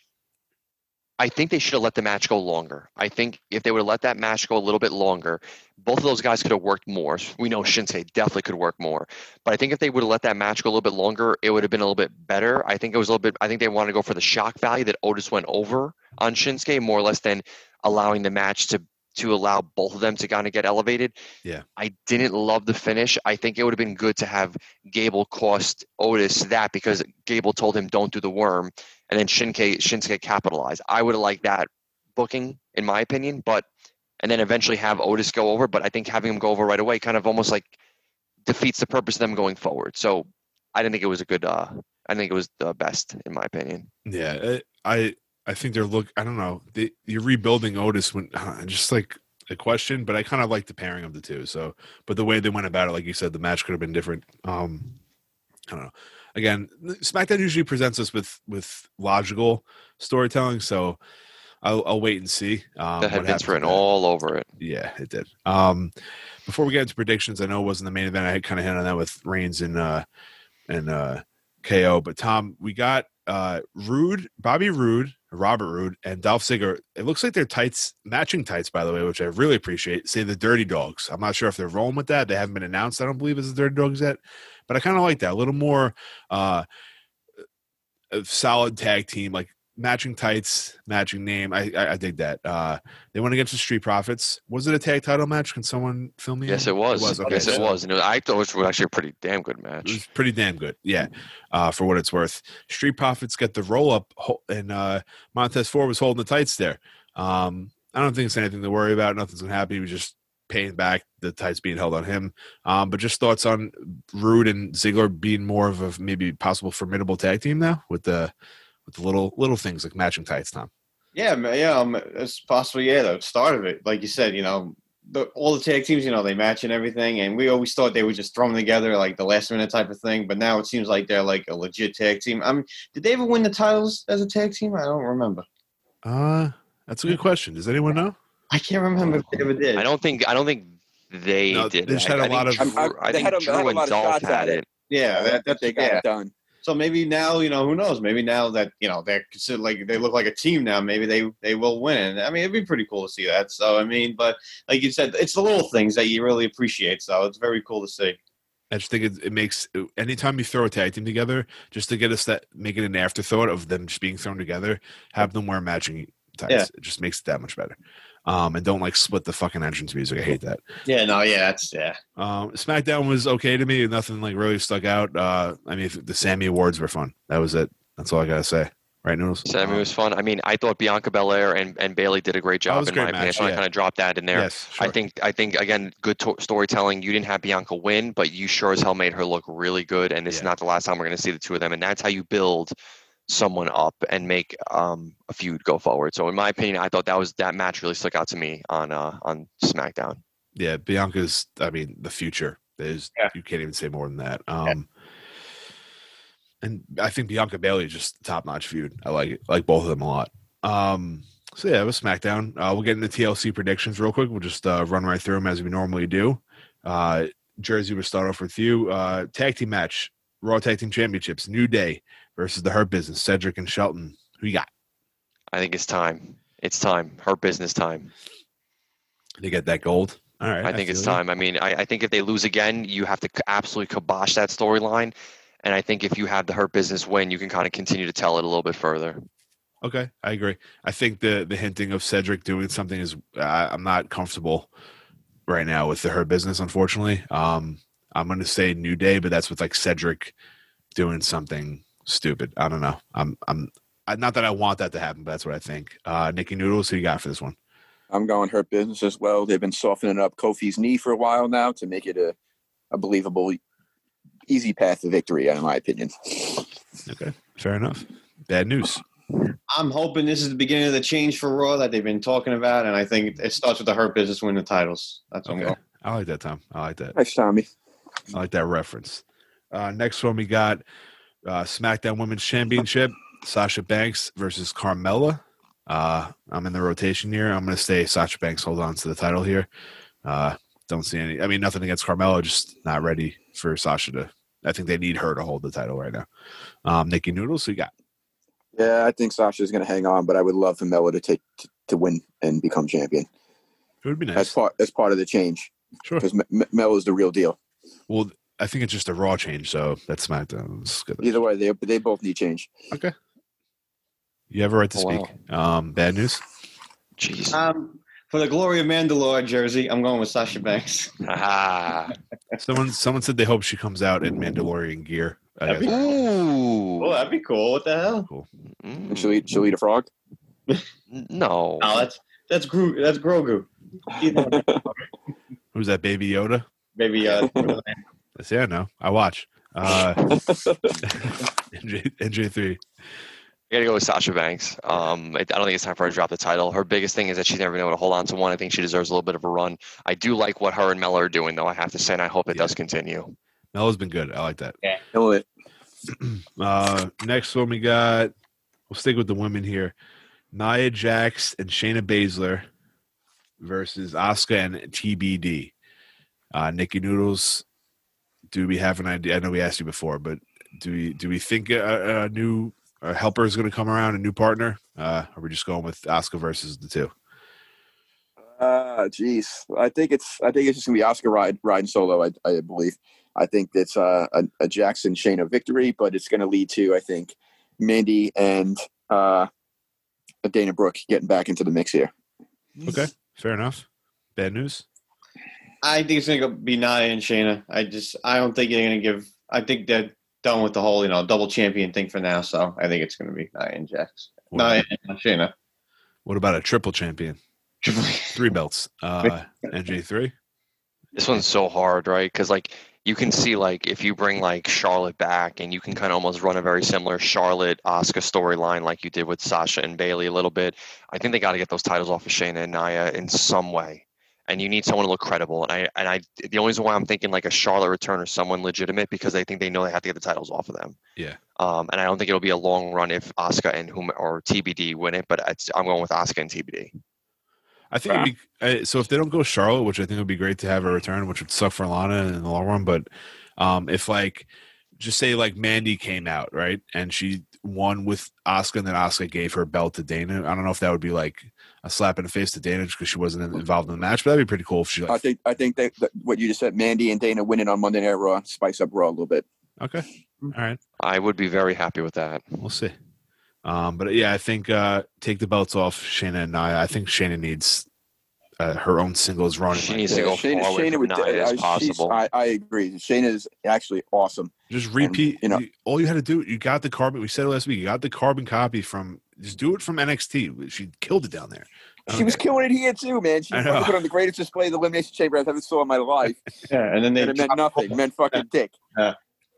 I think they should have let the match go longer. I think if they would have let that match go a little bit longer, both of those guys could have worked more. We know Shinsuke definitely could work more, but I think if they would have let that match go a little bit longer, it would have been a little bit better. I think it was a little bit. I think they wanted to go for the shock value that Otis went over on Shinsuke more or less than allowing the match to to allow both of them to kind of get elevated. Yeah. I didn't love the finish. I think it would have been good to have Gable cost Otis that because Gable told him don't do the worm, and then Shinsuke Shinsuke capitalized. I would have liked that booking, in my opinion, but and then eventually have Otis go over. But I think having him go over right away kind of almost like defeats the purpose of them going forward. So I didn't think it was a good. uh I think it was the best, in my opinion. Yeah, uh, I I think they're look. I don't know. They, you're rebuilding Otis when uh, just like a question, but I kind of like the pairing of the two. So, but the way they went about it, like you said, the match could have been different. Um, I don't know. Again, SmackDown usually presents us with with logical storytelling, so I'll, I'll wait and see. Um, that had Vince written all over it. Yeah, it did. Um, before we get into predictions, I know it wasn't the main event. I had kind of hit on that with Reigns and uh, and uh, KO. But Tom, we got uh, Roode, Bobby Roode, Robert Roode, and Dolph Ziggler. It looks like they're tights, matching tights, by the way, which I really appreciate. Say the Dirty Dogs. I'm not sure if they're rolling with that. They haven't been announced. I don't believe as the Dirty Dogs yet, but I kind of like that. A little more uh, solid tag team, like matching tights, matching name. I I, I dig that. Uh, they went against the Street Profits. Was it a tag title match? Can someone film me? Yes, in? it was. was, okay, yes, it so- was. And it was, I thought it was actually a pretty damn good It match. was pretty damn good. Yeah, uh, for what it's worth. Street Profits get the roll up, and uh, Montez Ford was holding the tights there. Um, I don't think it's anything to worry about. Nothing's gonna happen. He was just paying back the tights being held on him. Um, but just thoughts on Roode and Ziggler being more of a maybe possible formidable tag team now with the with the little little things like matching tights. Tom. Yeah, yeah, um, it's possible. Yeah, the start of it, like you said, you know, the, all the tag teams, you know, they match and everything, and we always thought they would just throw them together like the last minute type of thing. But now it seems like they're like a legit tag team. I mean, did they ever win the titles as a tag team? I don't remember. Uh, that's a good question. Does anyone know? I can't remember if they ever did. I don't think I don't think they No, did. they just had a I lot of- I'm- I they think had a- Drew had and lot of Dolph shots at had it. it. Yeah, that, that's they got yeah. it done. So maybe now, you know, who knows? Maybe now that you know they're considered like they look like a team now, maybe they they will win. I mean, it'd be pretty cool to see that. So I mean, but like you said, it's the little things that you really appreciate. So it's very cool to see. I just think it, it makes anytime you throw a tag team together, just to get us that make it an afterthought of them just being thrown together, have them wear matching tights. Yeah. It just makes it that much better. Um, and don't like split the fucking entrance music. I hate that. Yeah, no, yeah, that's yeah. Um, SmackDown was okay to me. Nothing like really stuck out. Uh, I mean, the Sammy Awards were fun. That was it. That's all I gotta say. Right, Noodles? Sammy was fun. I mean, I thought Bianca Belair and, and Bayley did a great job was a in my great opinion. match, So I yeah. kind of dropped that in there. Yes, I think I think again, good to- storytelling. You didn't have Bianca win, but you sure as hell made her look really good. And this is not the last time we're going to see the two of them. And that's how you build someone up and make um, a feud go forward. So in my opinion, I thought that was that match really stuck out to me on uh, on SmackDown. yeah, Bianca's. I mean, the future. is yeah. you can't even say more than that. Um, and I think Bianca Bayley is just top notch feud. I like it. I like both of them a lot. Um, so yeah, it was SmackDown. Uh, we'll get into TLC predictions real quick. We'll just uh, run right through them as we normally do. Uh, Jersey, we'll start off with you. Uh, tag team match, Raw Tag Team Championships, New Day versus the Hurt Business, Cedric and Shelton. Who you got? I think it's time. It's time. Hurt Business time. They get that gold. All right. I think it's you. time. I mean, I, I think if they lose again, you have to absolutely kibosh that storyline. And I think if you have the Hurt Business win, you can kind of continue to tell it a little bit further. Okay, I agree. I think the the hinting of Cedric doing something is uh, I'm not comfortable right now with the, Hurt Business. Unfortunately, um, I'm gonna say New Day, but that's with like Cedric doing something stupid. I don't know. I'm I'm I, not that I want that to happen, but that's what I think. Uh, Nikki Noodles, who you got for this one? I'm going hurt business as well. They've been softening up Kofi's knee for a while now to make it a, a believable, easy path to victory, in my opinion. Okay, fair enough. Bad news. I'm hoping this is the beginning of the change for Raw that they've been talking about, and I think it starts with the Hurt Business winning the titles. That's what I'm Okay, going. I like that, Tom. I like that. Nice, Tommy. I like that reference. Uh, next one, we got uh, SmackDown Women's Championship: Sasha Banks versus Carmella. Uh, I'm in the rotation here. I'm going to say Sasha Banks hold on to the title here. Uh, don't see any. I mean, nothing against Carmella, just not ready for Sasha to. I think they need her to hold the title right now. Um, Nikki Noodles, who you got? Yeah, I think Sasha's going to hang on, but I would love for Mella to take to, to win and become champion. It would be That's nice. part. That's part of the change Sure. because Mella is the real deal. Well, I think it's just a Raw change, so that's SmackDown. It's. Either way, they they both need change. Okay. You have a right to Oh, speak. Um, bad news. Jeez. Um, for the glory of Mandalore jersey, I'm going with Sasha Banks. Ah. Someone someone said they hope she comes out in Mandalorian gear. That'd be- Ooh. Oh, that'd be cool. What the hell? And Mm, she'll eat. She'll eat a frog. no. No, that's that's Gro- that's Grogu. Who's that? Baby Yoda. Maybe uh, That's yeah, I know. I watch. Uh, NJ NJ three. I gotta go with Sasha Banks. Um, I I don't think it's time for her to drop the title. Her biggest thing is that she's never been able to hold on to one. I think she deserves a little bit of a run. I do like what her and Mella are doing, though. I have to say, and I hope it Yeah. does continue. Melo's been good. I like that. Kill it. Uh, next one we got. We'll stick with the women here. Nia Jax and Shayna Baszler versus Asuka and TBD. Uh, Nikki Noodles. Do we have an idea? I know we asked you before, but do we do we think a, a new a helper is going to come around, a new partner? Uh, are we just going with Asuka versus the two? Uh, jeez. I think it's. I think it's just gonna be Asuka ride riding solo. I, I believe. I think it's uh, a, a Jackson of victory, but it's gonna lead to I think Mandy and uh, Dana Brooke getting back into the mix here. Okay, fair enough. Bad news. I think it's gonna be Nia and Shayna. I just I don't think they're gonna give. I think they're done with the whole you know double champion thing for now. So I think it's gonna be Nia and Jax. What, Nia and Shayna. what about a triple champion? Three belts. Uh, NJ three. This one's so hard, right? Because like you can see like if you bring like Charlotte back, and you can kind of almost run a very similar Charlotte Asuka storyline like you did with Sasha and Bayley a little bit. I think they got to get those titles off of Shayna and Nia in some way. And you need someone to look credible. And I and I the only reason why I'm thinking like a Charlotte return or someone legitimate because I think they know they have to get the titles off of them. Yeah. Um, and I don't think it'll be a long run if Asuka and whom or TBD win it, but it's, I'm going with Asuka and TBD. I think it'd be, uh, so. If they don't go Charlotte, which I think would be great to have a return, which would suck for Lana in the long run. But um, if like, just say like Mandy came out right and she won with Asuka, and then Asuka gave her belt to Dana. I don't know if that would be like a slap in the face to Dana because she wasn't involved in the match, but that'd be pretty cool if she I think. I think that, that what you just said, Mandy and Dana winning on Monday Night Raw, spice up Raw a little bit. Okay, all right, I would be very happy with that. we'll see. Um, but yeah, I think uh, take the belts off Shayna and Nia. I think Shayna needs uh, her own singles run. She needs to go Shayna, forward Shayna would, Nia as possible. I, I agree. Shayna is actually awesome. Just repeat. you know- you- all you had to do, you got the carbon. We said it last week. You got the carbon copy from. Just do it from NXT. She killed it down there. She was killing it here too, man. She I fucking know. put on the greatest display of the Elimination Chamber I've ever saw in my life. Yeah, and then they And it meant nothing. It meant fucking dick. Yeah.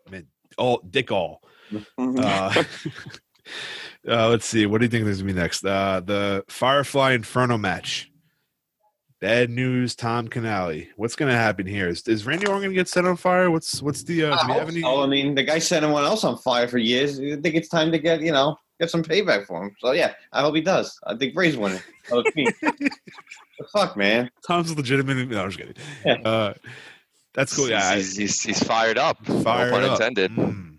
Meant all Dick all. Mhm. Uh, uh, let's see. What do you think there's gonna be next? Uh, the Firefly Inferno match. Bad news, Tom Canale. What's gonna happen here? Is, is Randy Orton gonna get set on fire? What's what's the? Uh, I, have hope any? so. I mean, the guy set everyone else on fire for years. I think it's time to get you know get some payback for him. So yeah, I hope he does. I think Bray's winning. Oh, it's the fuck, man. Tom's legitimate. No, I'm just kidding. Yeah. Uh, that's cool. Yeah, he's, he's, he's fired up. Fired no pun up. intended. Mm.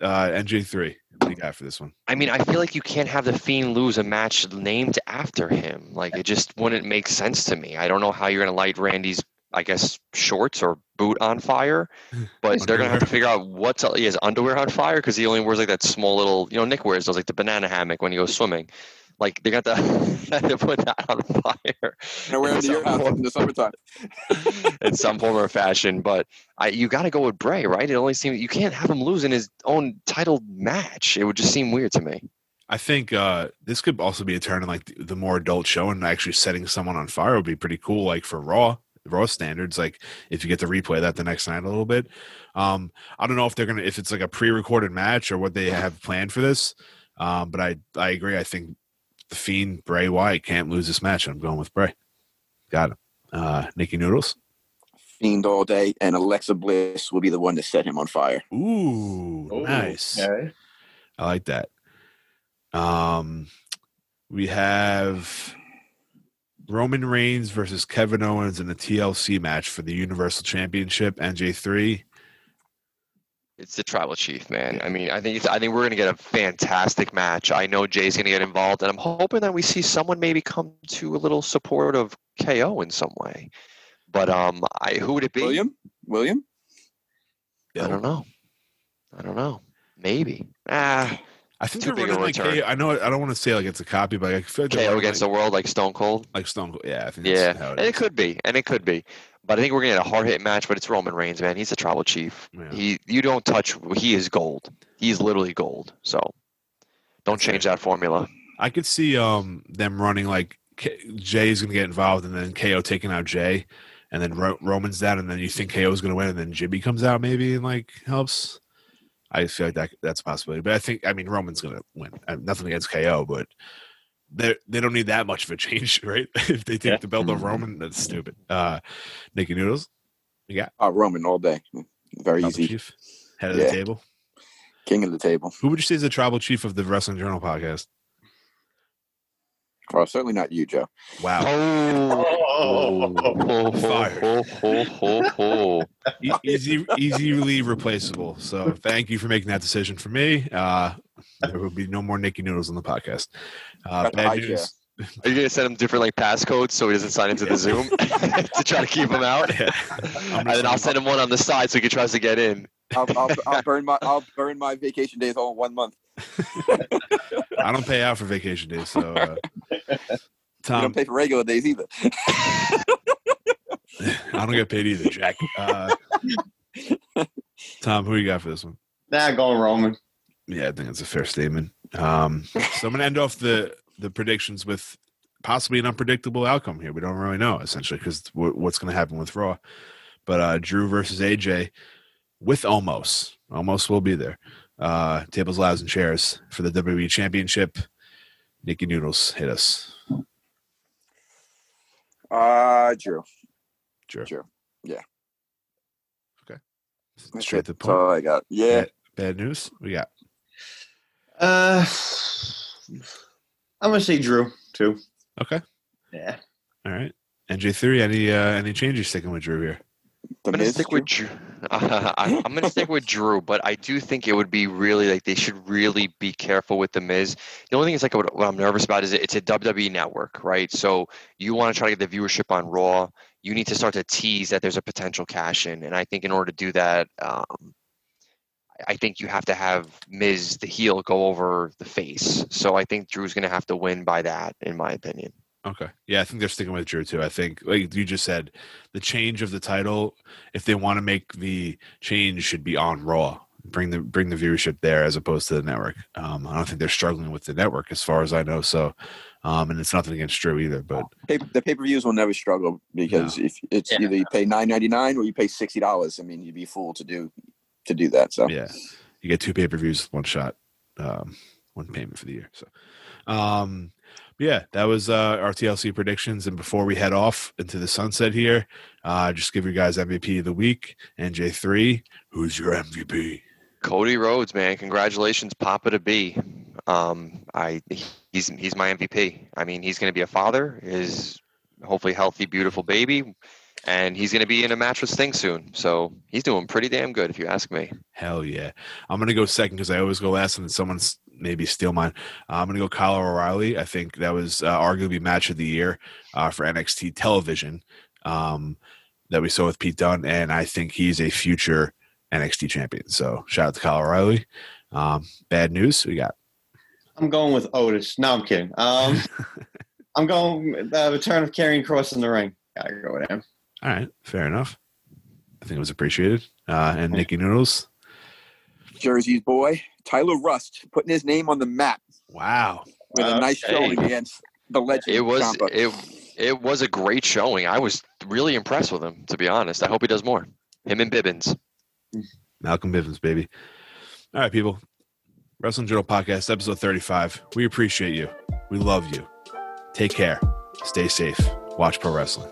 Uh, NJ three. What do you got for this one? I mean, I feel like you can't have the Fiend lose a match named after him. Like it just wouldn't make sense to me. I don't know how you're gonna light Randy's, I guess, shorts or boot on fire, but they're gonna have to figure out what's his underwear on fire because he only wears like that small little, you know, Nick wears those like the banana hammock when he goes swimming. Like they got to, to put that on fire And we're into your house in the summertime. in some form or fashion. But I, you got to go with Bray, right? It only seems you can't have him lose in his own title match. It would just seem weird to me. I think uh, this could also be a turn in like the, the more adult show and actually setting someone on fire would be pretty cool. Like for Raw, Raw standards, like if you get to replay that the next night a little bit. Um, I don't know if they're gonna if it's like a pre-recorded match or what they have planned for this. Um, but I I agree. I think the Fiend Bray Wyatt can't lose this match. I'm going with Bray. Got him. Uh, Nikki Noodles. Fiend all day, and Alexa Bliss will be the one to set him on fire. Ooh, Oh, nice. okay. I like that. Um, we have Roman Reigns versus Kevin Owens in a TLC match for the Universal Championship. NJ3. It's the tribal chief, man. I mean, I think it's, I think we're gonna get a fantastic match. I know Jey's gonna get involved, and I'm hoping that we see someone maybe come to a little support of KO in some way. But um, I who would it be? William, William, I don't know. I don't know. Maybe. Ah, I think they're big running like. KO. I know. I don't want to say like it's a copy, but I feel like KO against like, the world like Stone Cold. like Stone Cold. Yeah, I think. Yeah, That's how and it it is. could be, and it could be. But I think we're gonna get a hard hit match. But it's Roman Reigns, man. He's a tribal chief. Yeah. He, you don't touch. He is gold. He's literally gold. So, don't change that formula. I could see um them running like K- is gonna get involved, and then KO taking out Jey, and then Ro- Roman's down, and then you think KO is gonna win, and then Jimmy comes out maybe and like helps. I feel like that that's a possibility, but I think I mean Roman's gonna win. I nothing against KO, but they they don't need that much of a change, right? if they take Yeah. the belt of Roman, that's stupid. Uh, Nikki Noodles, you got uh, Roman all day. Very tribal easy. chief, head of Yeah. the table. King of the table. Who would you say is the tribal chief of the Wrestling Journal podcast? Well, certainly not you, Joe. Wow, Oh, ho, Fire. easy, easily replaceable. So thank you for making that decision for me. Uh, there will be no more Nicky Noodles on the podcast. Uh, bad high news. Are you gonna send him different like passcodes so he doesn't sign into the Zoom to try to keep him out? Yeah. and then I'll send him one on the side so he tries to get in. I'll, I'll, I'll burn my I'll burn my vacation days all in one month. I don't pay out for vacation days, so uh, You Tom, don't pay for regular days either. I don't get paid either, Jack. Uh, Tom, who you got for this one? Nah, going Roman. Yeah, I think it's a fair statement. Um, so I'm gonna end off the the predictions with possibly an unpredictable outcome here. We don't really know essentially because what's going to happen with Raw. But uh, Drew versus AJ with almost almost will be there. Uh, tables, ladders, and chairs for the WWE Championship. Nikki Noodles hit us. Uh Drew. Drew. Drew. Yeah. Okay. Straight to the That's all point. I got. Yeah. Bad, bad news. We got Uh, I'm gonna say Drew too. okay. Yeah. All right. NJ three. Any uh, any changes sticking with Drew here? The I'm gonna stick Drew? with Drew. I, I'm gonna stick with Drew, but I do think it would be really like they should really be careful with the Miz. The only thing is like what, what I'm nervous about is it's a WWE network, right? So you want to try to get the viewership on Raw. You need to start to tease that there's a potential cash in, and I think in order to do that, um, I- I think you have to have Miz the heel go over the face. So I think Drew's gonna have to win by that, in my opinion. Okay. Yeah, I think they're sticking with Drew too. I think, like you just said, the change of the title, if they want to make the change, should be on Raw. Bring the bring the viewership there as opposed to the network. Um, I don't think they're struggling with the network as far as I know. So, um, and it's nothing against Drew either. But Pay, the pay per views will never struggle because if it's Yeah. either you pay nine ninety nine or you pay sixty dollars. I mean, you'd be a fool to do to do that. So yeah, you get two pay per views, one shot, um, one payment for the year. So, um, but yeah, that was uh, our TLC predictions. And before we head off into the sunset here, uh, just give you guys MVP of the week. NJ three, who's your MVP? Cody Rhodes, man, congratulations, Papa to be. Um, I he's he's my MVP. I mean, he's going to be a father, is hopefully healthy, beautiful baby, and he's going to be in a match with Sting soon. So he's doing pretty damn good, if you ask me. Hell yeah. I'm going to go second because I always go last and then someone's maybe steal mine. Uh, I'm going to go Kyle O'Reilly. I think that was uh, arguably match of the year uh, for NXT television um, that we saw with Pete Dunne. And I think he's a future NXT champion. So shout out to Kyle O'Reilly. Um, bad news. We got I'm going with Otis. No, I'm kidding. Um, I'm going the return of Karrion Kross in the ring. Gotta go with him. All right, fair enough. I think it was appreciated. Uh, and Nikki Noodles. Jersey's boy, Tyler Rust, putting his name on the map Wow. with a nice showing against the legend. It was Ciampa. it it was a great showing. I was really impressed with him, to be honest. I hope he does more. Him and Bivens. Malcolm Bivens, baby. All right, people. Wrestling Journal Podcast, episode 35. We appreciate you. We love you. Take care. Stay safe. Watch pro wrestling.